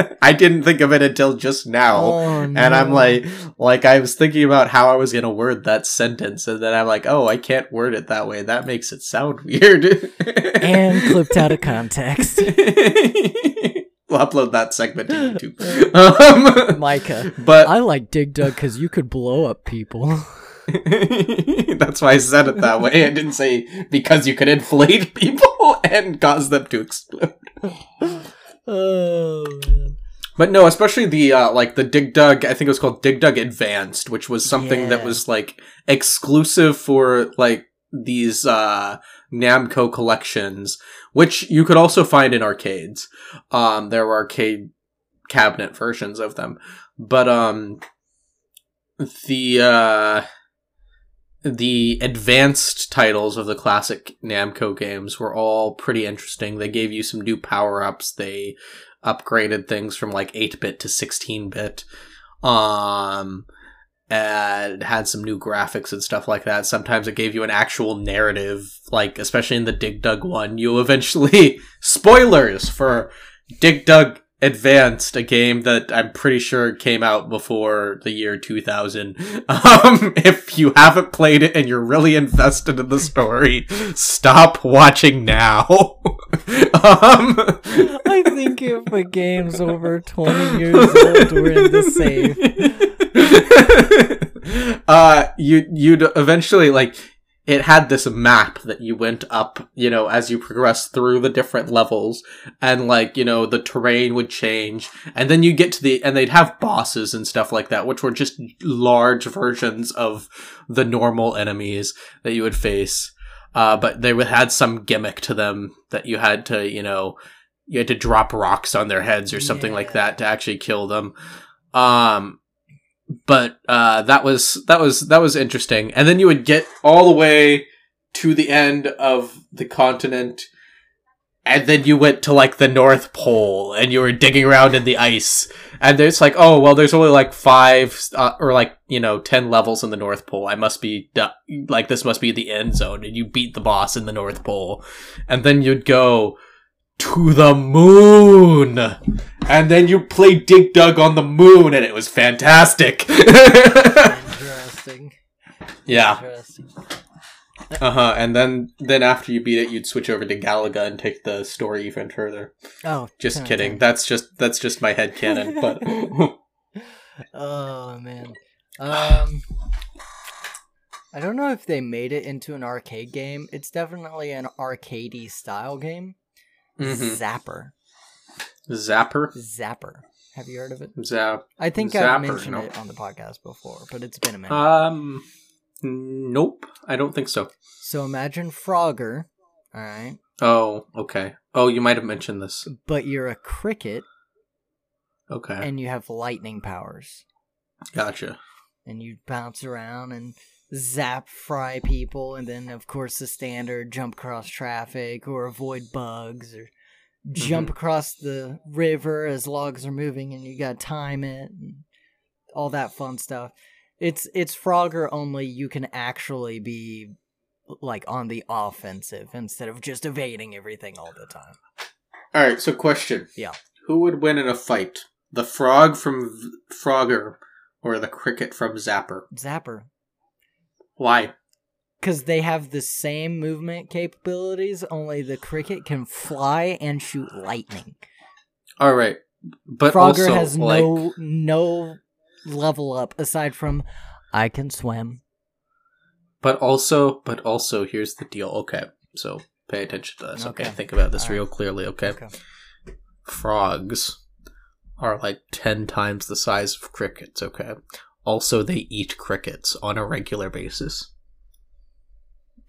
B: no. I didn't think of it until just now.
A: Oh, no.
B: And I'm like, like I was thinking about how I was gonna word that sentence, and then I'm like, oh, I can't word it that way. That makes it sound weird.
A: and clipped out of context.
B: We'll upload that segment to YouTube. Um,
A: Micah.
B: but
A: I like Dig Dug because you could blow up people.
B: that's why I said it that way. I didn't say because you could inflate people and cause them to explode.
A: oh man.
B: But no, especially the uh, like the Dig Dug. I think it was called Dig Dug Advanced, which was something that was like exclusive for like these uh, Namco collections, which you could also find in arcades. Um, there were arcade cabinet versions of them, but um, the uh, the advanced titles of the classic Namco games were all pretty interesting. They gave you some new power ups. They upgraded things from like 8 bit to 16 bit. Um, and had some new graphics and stuff like that. Sometimes it gave you an actual narrative, like, especially in the Dig Dug one, you eventually, spoilers for Dig Dug Advanced, a game that I'm pretty sure came out before the year 2000. Um, if you haven't played it and you're really invested in the story, stop watching now. um,
A: I think if a game's over 20 years old, we're in the safe.
B: uh, you you'd eventually like it had this map that you went up, you know, as you progress through the different levels, and like you know the terrain would change, and then you get to the and they'd have bosses and stuff like that, which were just large versions of the normal enemies that you would face. Uh, but they would had some gimmick to them that you had to, you know, you had to drop rocks on their heads or something like that to actually kill them. Um, but uh, that was that was that was interesting. And then you would get all the way to the end of the continent, and then you went to like the North Pole, and you were digging around in the ice. And it's like, oh well, there's only like five uh, or like you know ten levels in the North Pole. I must be do- like this must be the end zone, and you beat the boss in the North Pole, and then you'd go to the moon. And then you played Dig Dug on the moon, and it was fantastic.
A: Interesting.
B: yeah,
A: Interesting.
B: uh huh. And then, then after you beat it, you'd switch over to Galaga and take the story even further.
A: Oh,
B: Just
A: okay.
B: kidding. That's just that's just my head canon. But
A: Oh man. Um I don't know if they made it into an arcade game. It's definitely an arcadey style game.
B: Mhm.
A: Zapper.
B: Zapper,
A: Zapper. Have you heard of it?
B: Zap.
A: I think I mentioned
B: no.
A: it on the podcast before, but it's been a minute.
B: Um, nope. I don't think so.
A: so imagine Frogger, alright?
B: Oh, okay. Oh, you might have mentioned this.
A: But you're a cricket
B: Okay,
A: and you have lightning powers.
B: gotcha.
A: and you bounce around and zap fry people and then of course the standard jump across traffic or avoid bugs or jump mm-hmm. across the river as logs are moving and you gotta time it and all that fun stuff it's it's frogger only you can actually be like on the offensive instead of just evading everything all the time
B: All right. So, question.
A: Yeah.
B: Who would win in a fight? The frog from v- Frogger or the cricket from Zapper?
A: Zapper.
B: Why?
A: Because they have the same movement capabilities, only the cricket can fly and shoot lightning.
B: All right, but
A: Frogger
B: also
A: has
B: like
A: no no level up aside from I can swim.
B: But also, but also, here's the deal. Okay, so pay attention to this. Okay,
A: Okay.
B: think about this
A: All
B: real clearly. Okay?
A: Okay.
B: frogs are like ten times the size of crickets. Okay, also they eat crickets on a regular basis.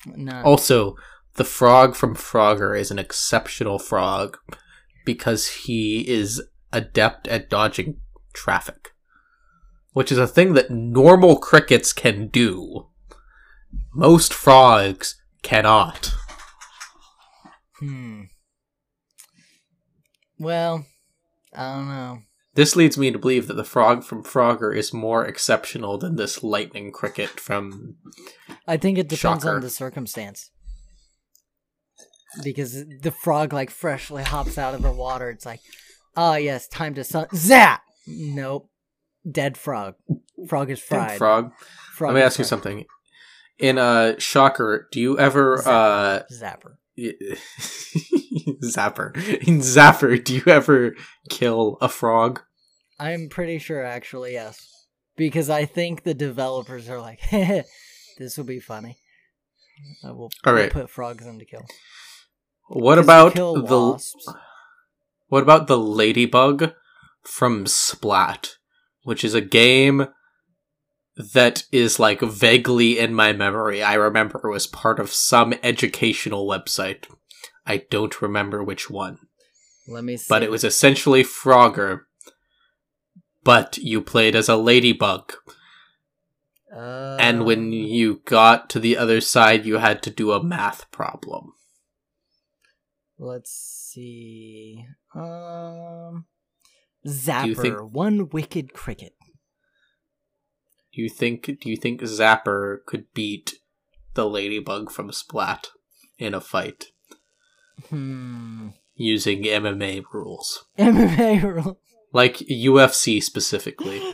A: No.
B: Also, the frog from Frogger is an exceptional frog because he is adept at dodging traffic, which is a thing that normal crickets can do. Most frogs cannot.
A: Hmm. Well, I don't know.
B: This leads me to believe that the frog from Frogger is more exceptional than this lightning cricket from.
A: I think it depends
B: Shocker.
A: on the circumstance. Because the frog like freshly hops out of the water. It's like, oh yes, time to sun. Zap. Nope. Dead frog. Frog is fried.
B: Frog.
A: Frog
B: Let me ask you something. In uh, Shocker, do you ever uh,
A: Zapper.
B: Zapper. In Zapper, do you ever kill a frog?
A: I'm pretty sure, actually, yes. Because I think the developers are like, this will be funny. Uh, we'll,
B: All
A: we'll put frogs in to kill.
B: What about
A: kill
B: the
A: wasps?
B: What about the ladybug from Splat, which is a game that is like vaguely in my memory. I remember it was part of some educational website. I don't remember which one.
A: Let me see.
B: But it was essentially Frogger. But you played as a ladybug.
A: Uh,
B: and when you got to the other side, you had to do a math problem.
A: Let's see. Um, Zapper,
B: think-
A: one wicked cricket.
B: Do you think do you think Zapper could beat the ladybug from Splat in a fight
A: Hmm.
B: using MMA rules?
A: MMA rule.
B: Like UFC specifically.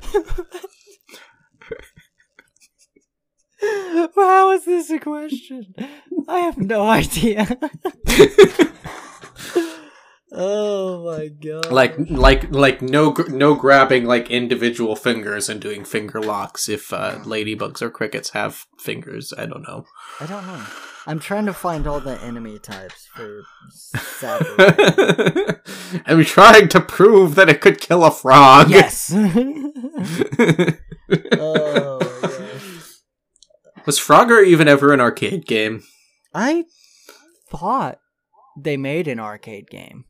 A: How is this a question? I have no idea. oh my god.
B: like like like no no grabbing like individual fingers and doing finger locks if uh, ladybugs or crickets have fingers. I don't know.
A: I don't know. I'm trying to find all the enemy types for.
B: I'm trying to prove that it could kill a frog.
A: yes. oh gosh.
B: Was Frogger even ever an arcade game?
A: I thought they made an arcade game.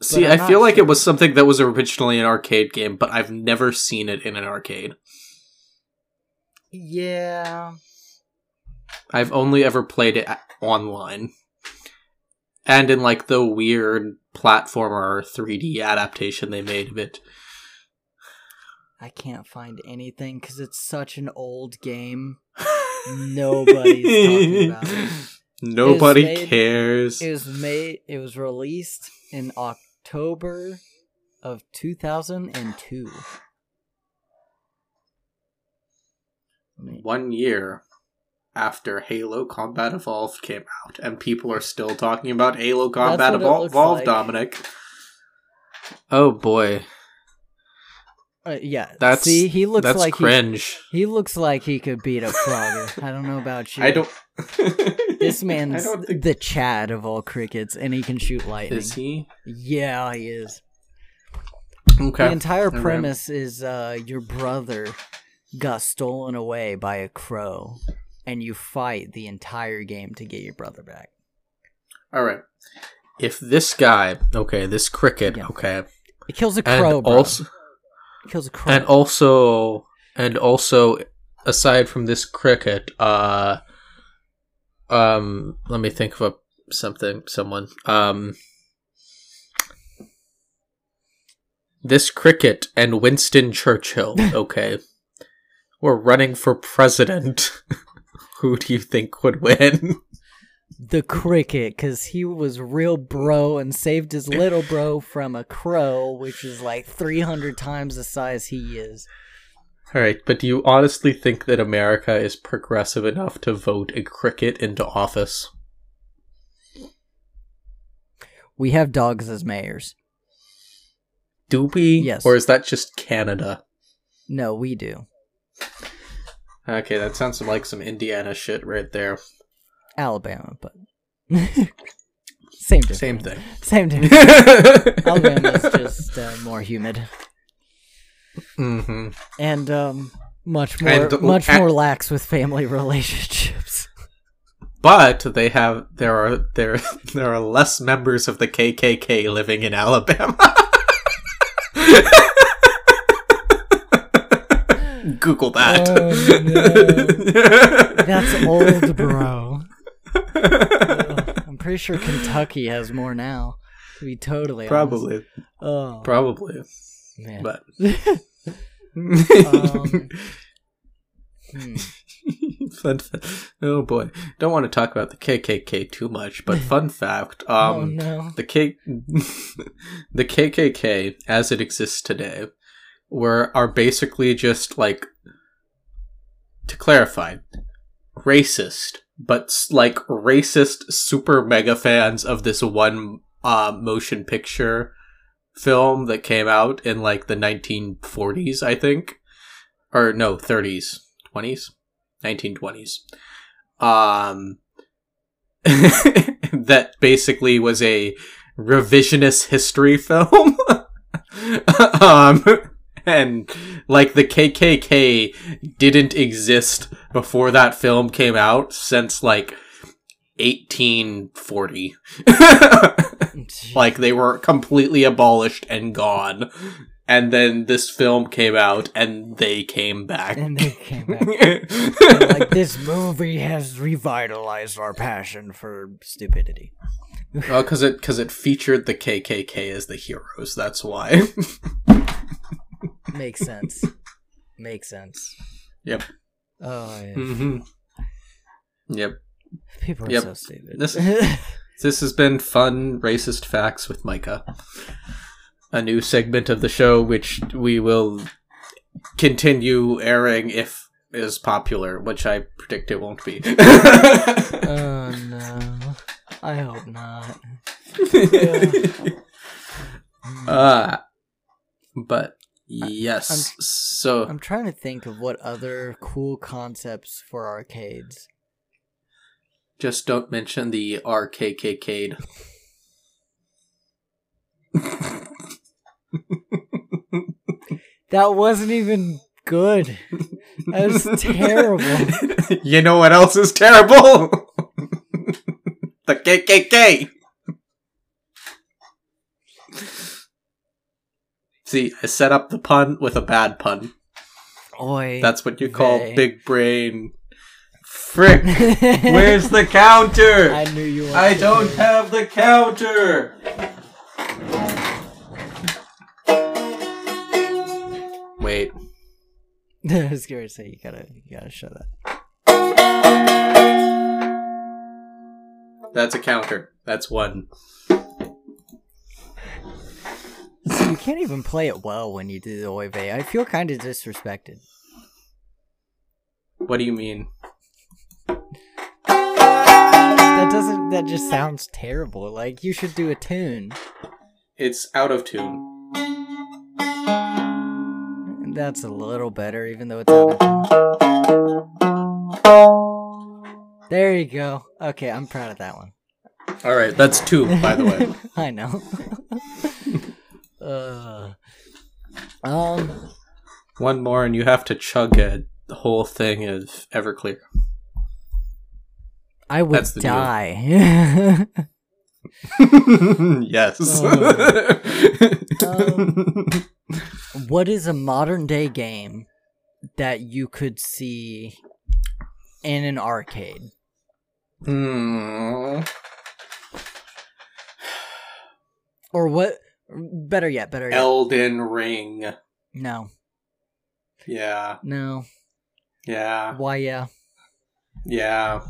B: See, I feel like it was something that was originally an arcade game, but I've never seen it in an arcade.
A: Yeah.
B: I've only ever played it online. And in like the weird platformer 3D adaptation they made of it.
A: I can't find anything because it's such an old game. Nobody's talking about it.
B: Nobody
A: made-
B: cares.
A: It was made. It was released in October of 2002.
B: One year after Halo Combat Evolved came out, and people are still talking about Halo Combat Evol- Evolved,
A: like.
B: Dominic. Oh boy,
A: Uh, yeah.
B: that's
A: See, he looks
B: that's
A: like
B: cringe.
A: he, he looks like he could beat up Frogger. I don't know about you.
B: I don't.
A: This man's
B: don't think-
A: the Chad of all crickets, and he can shoot lightning.
B: Is he
A: Yeah, he is.
B: okay?
A: The entire
B: Alright.
A: premise is uh, your brother got stolen away by a crow, and you fight the entire game to get your brother back.
B: All right. If this guy, okay, this cricket,
A: Yeah.
B: okay,
A: It kills a
B: and
A: crow, bro.
B: also
A: it kills a crow.
B: and also and also aside from this cricket, uh, um, let me think of a, something, someone, um. This cricket and Winston Churchill, okay, we're running for president. Who do you think would win?
A: The cricket because he was real bro and saved his little bro from a crow, which is like 300 times the size he is.
B: All right, but do you honestly think that America is progressive enough to vote a cricket into office?
A: We have dogs as mayors.
B: Do we?
A: Yes.
B: Or is that just Canada?
A: No, we do.
B: Okay, that sounds like some Indiana shit right there.
A: Alabama, but same difference.
B: Same thing.
A: Same difference. Alabama's just uh, more humid
B: hmm
A: and um, much more
B: And-
A: much
B: and-
A: more lax with family relationships.
B: But they have there are there there are less members of the KKK living in Alabama. Google that.
A: Oh, That's old, bro. I'm pretty sure Kentucky has more now. To be totally honest.
B: Probably,
A: Oh
B: probably,
A: man.
B: but
A: Um, Hmm.
B: fun. Fa- oh boy, don't want to talk about the KKK too much, but fun fact: um,
A: oh no.
B: the K, the KKK as it exists today, were are basically just like to clarify, racist, but like racist super mega fans of this one uh, motion picture film that came out in like the 1940s, I think, or no, 30s, 20s, 1920s. Um, that basically was a revisionist history film. um, and like the KKK didn't exist before that film came out since like 1840. like they were completely abolished and gone. And then this film came out and they came back.
A: and they came back. Like this movie has revitalized our passion for stupidity.
B: well, because it because it featured the KKK as the heroes. That's why.
A: Makes sense. Makes sense.
B: Yep.
A: Oh yeah.
B: hmm Yep.
A: People are
B: Yep.
A: so stupid.
B: This- This has been fun racist facts with Micah. A new segment of the show, which we will continue airing if is popular, which I predict it won't be.
A: oh no. I hope not.
B: uh, but yes, so
A: I'm trying to think of what other cool concepts for arcades.
B: just don't mention the RKKK.
A: That wasn't even good. That was terrible.
B: you know what else is terrible? the KKK. See, I set up the pun with a bad pun.
A: Oi.
B: That's what you call big brain. Frick! Where's the counter?
A: I knew you.
B: I don't
A: it.
B: have the counter. Wait.
A: I was going to say you gotta, you gotta show that.
B: That's a counter. That's one.
A: See, you can't even play it well when you do the oy vey. I feel kind of disrespected.
B: What do you mean?
A: That doesn't. That just sounds terrible. Like you should do a tune.
B: It's out of tune.
A: That's a little better, even though it's out of tune. There you go. Okay, I'm proud of that one.
B: All right, that's two, by the way.
A: I know. uh, um,
B: One more, and you have to chug a the whole thing of Everclear.
A: I would
B: That's the
A: die.
B: yes.
A: Um, what is a modern day game that you could see in an arcade?
B: Hmm.
A: Or what? Better yet, better yet.
B: Elden Ring.
A: no,
B: Yeah.
A: no.
B: Yeah.
A: Why? Yeah.
B: Yeah.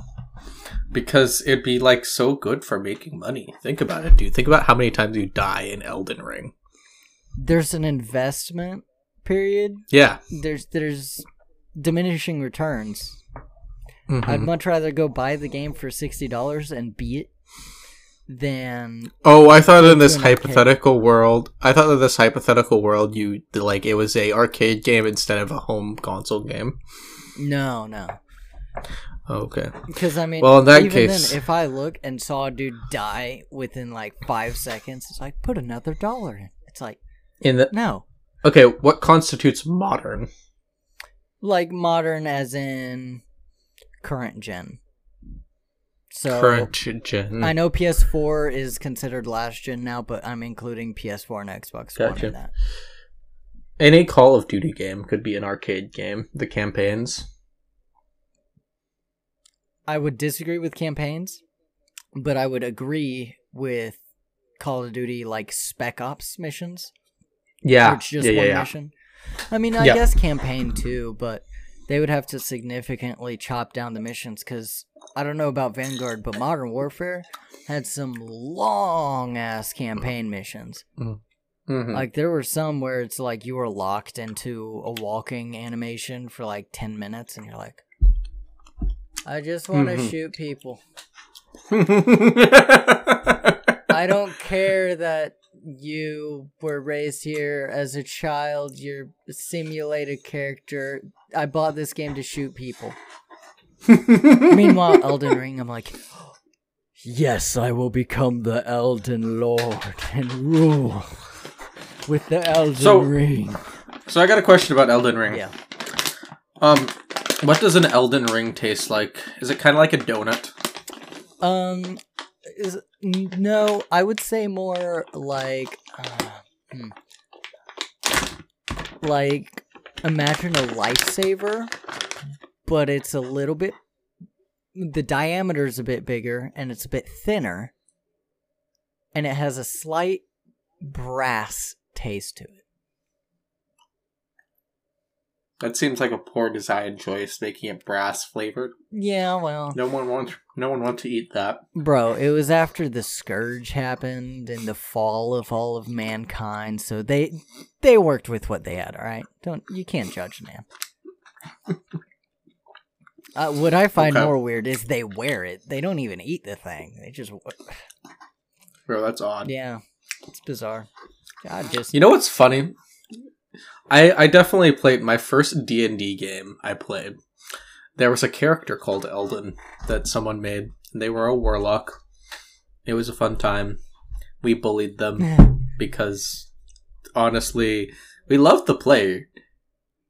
B: because it'd be like so good for making money. Think about it, dude. Think about how many times you die in Elden Ring.
A: There's an investment period.
B: Yeah.
A: There's there's diminishing returns.
B: Mhm.
A: I'd much rather go buy the game for sixty dollars and beat it than
B: Oh, I thought in this
A: an arcade.
B: hypothetical world, I thought in this hypothetical world, you like it was a arcade game instead of a home console game.
A: no, no.
B: Okay.
A: Because I mean,
B: Well, in that
A: even
B: case-
A: then, if I look and saw a dude die within like five seconds, it's like put another dollar in. It's like
B: In the
A: no,
B: okay, what constitutes modern?
A: like modern as in current gen. So
B: Current gen.
A: I mm. know PS4 is considered last gen now, but I'm including PS4 and Xbox One
B: Gotcha.
A: in that.
B: Any Call of Duty game could be an arcade game. The campaigns.
A: I would disagree with campaigns, but I would agree with Call of Duty like Spec Ops missions.
B: Yeah.
A: it's just
B: yeah, yeah,
A: one
B: yeah.
A: mission. I mean, I
B: Yeah.
A: guess campaign too, but they would have to significantly chop down the missions because I don't know about Vanguard, but Modern Warfare had some long ass campaign missions.
B: Mhm.
A: Like there were some where it's like you were locked into a walking animation for like ten minutes, and you're like, I just want to
B: Mhm.
A: shoot people. I don't care that you were raised here as a child. You're a simulated character. I bought this game to shoot people. Meanwhile, Elden Ring, I'm like, yes, I will become the Elden Lord and rule with the Elden
B: So-
A: Ring.
B: so I got a question about Elden Ring.
A: Yeah.
B: Um, what does an Elden Ring taste like? Is it kind of like a donut?
A: Um, is n- no, I would say more like, uh, hmm. like imagine a lifesaver, but it's a little bit. The diameter is a bit bigger and it's a bit thinner, and it has a slight brass taste to it.
B: That seems like a poor design choice, making it brass flavored.
A: Yeah, well,
B: No one wants. No one wants to eat that.
A: Bro, it was after the scourge happened and the fall of all of mankind, so they they worked with what they had. All right, don't you can't judge man. Uh, what I find
B: Okay.
A: more weird is they wear it. They don't even eat the thing. They just
B: Bro, that's odd.
A: yeah, it's bizarre. God, just
B: You know what's funny? I I definitely played my first D and D game. I played. There was a character called Eldon that someone made. They were a warlock. It was a fun time. We bullied them because honestly, we loved the player.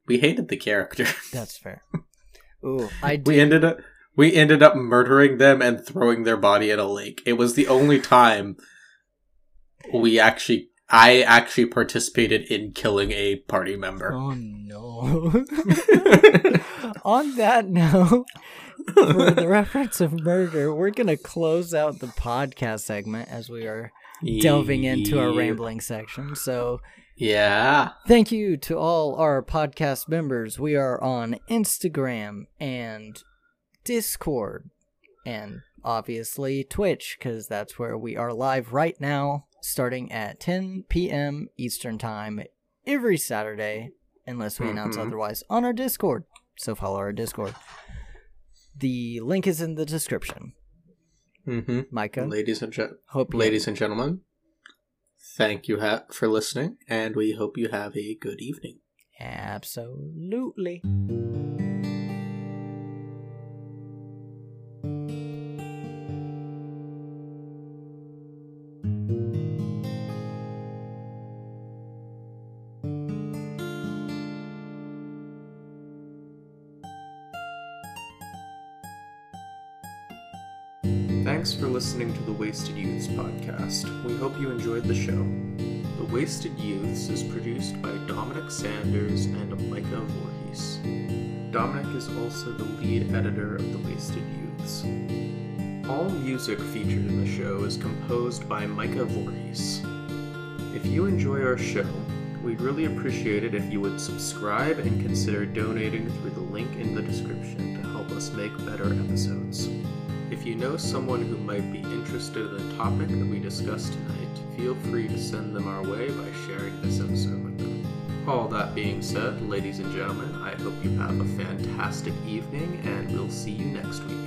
B: We hated the character.
A: that's fair. Ooh, I do.
B: we ended up we ended up murdering them and throwing their body in a lake. It was the only time we actually I actually participated in killing a party member.
A: Oh no. On that note, for the reference of murder, we're gonna close out the podcast segment as we are delving into our rambling section. So
B: Yeah.
A: thank you to all our podcast members. We are on Instagram and Discord and obviously Twitch because that's where we are live right now, starting at 10 p.m. Eastern Time every Saturday, unless we announce
B: Mhm.
A: otherwise on our Discord. So follow our Discord. The link is in the description.
B: Mm-hmm.
A: Micah,
B: Ladies and gen-
A: hope you
B: ladies and gentlemen, thank you ha- for listening, and we hope you have a good evening.
A: Absolutely.
B: We hope you enjoyed the show. The Wasted Youths is produced by Dominic Sanders and Micah Voorhees. Dominic is also the lead editor of The Wasted Youths. All music featured in the show is composed by Micah Voorhees. If you enjoy our show, we'd really appreciate it if you would subscribe and consider donating through the link in the description to help us make better episodes. If you know someone who might be interested in the topic that we discussed tonight, feel free to send them our way by sharing this episode with them. All that being said, ladies and gentlemen, I hope you have a fantastic evening and we'll see you next week.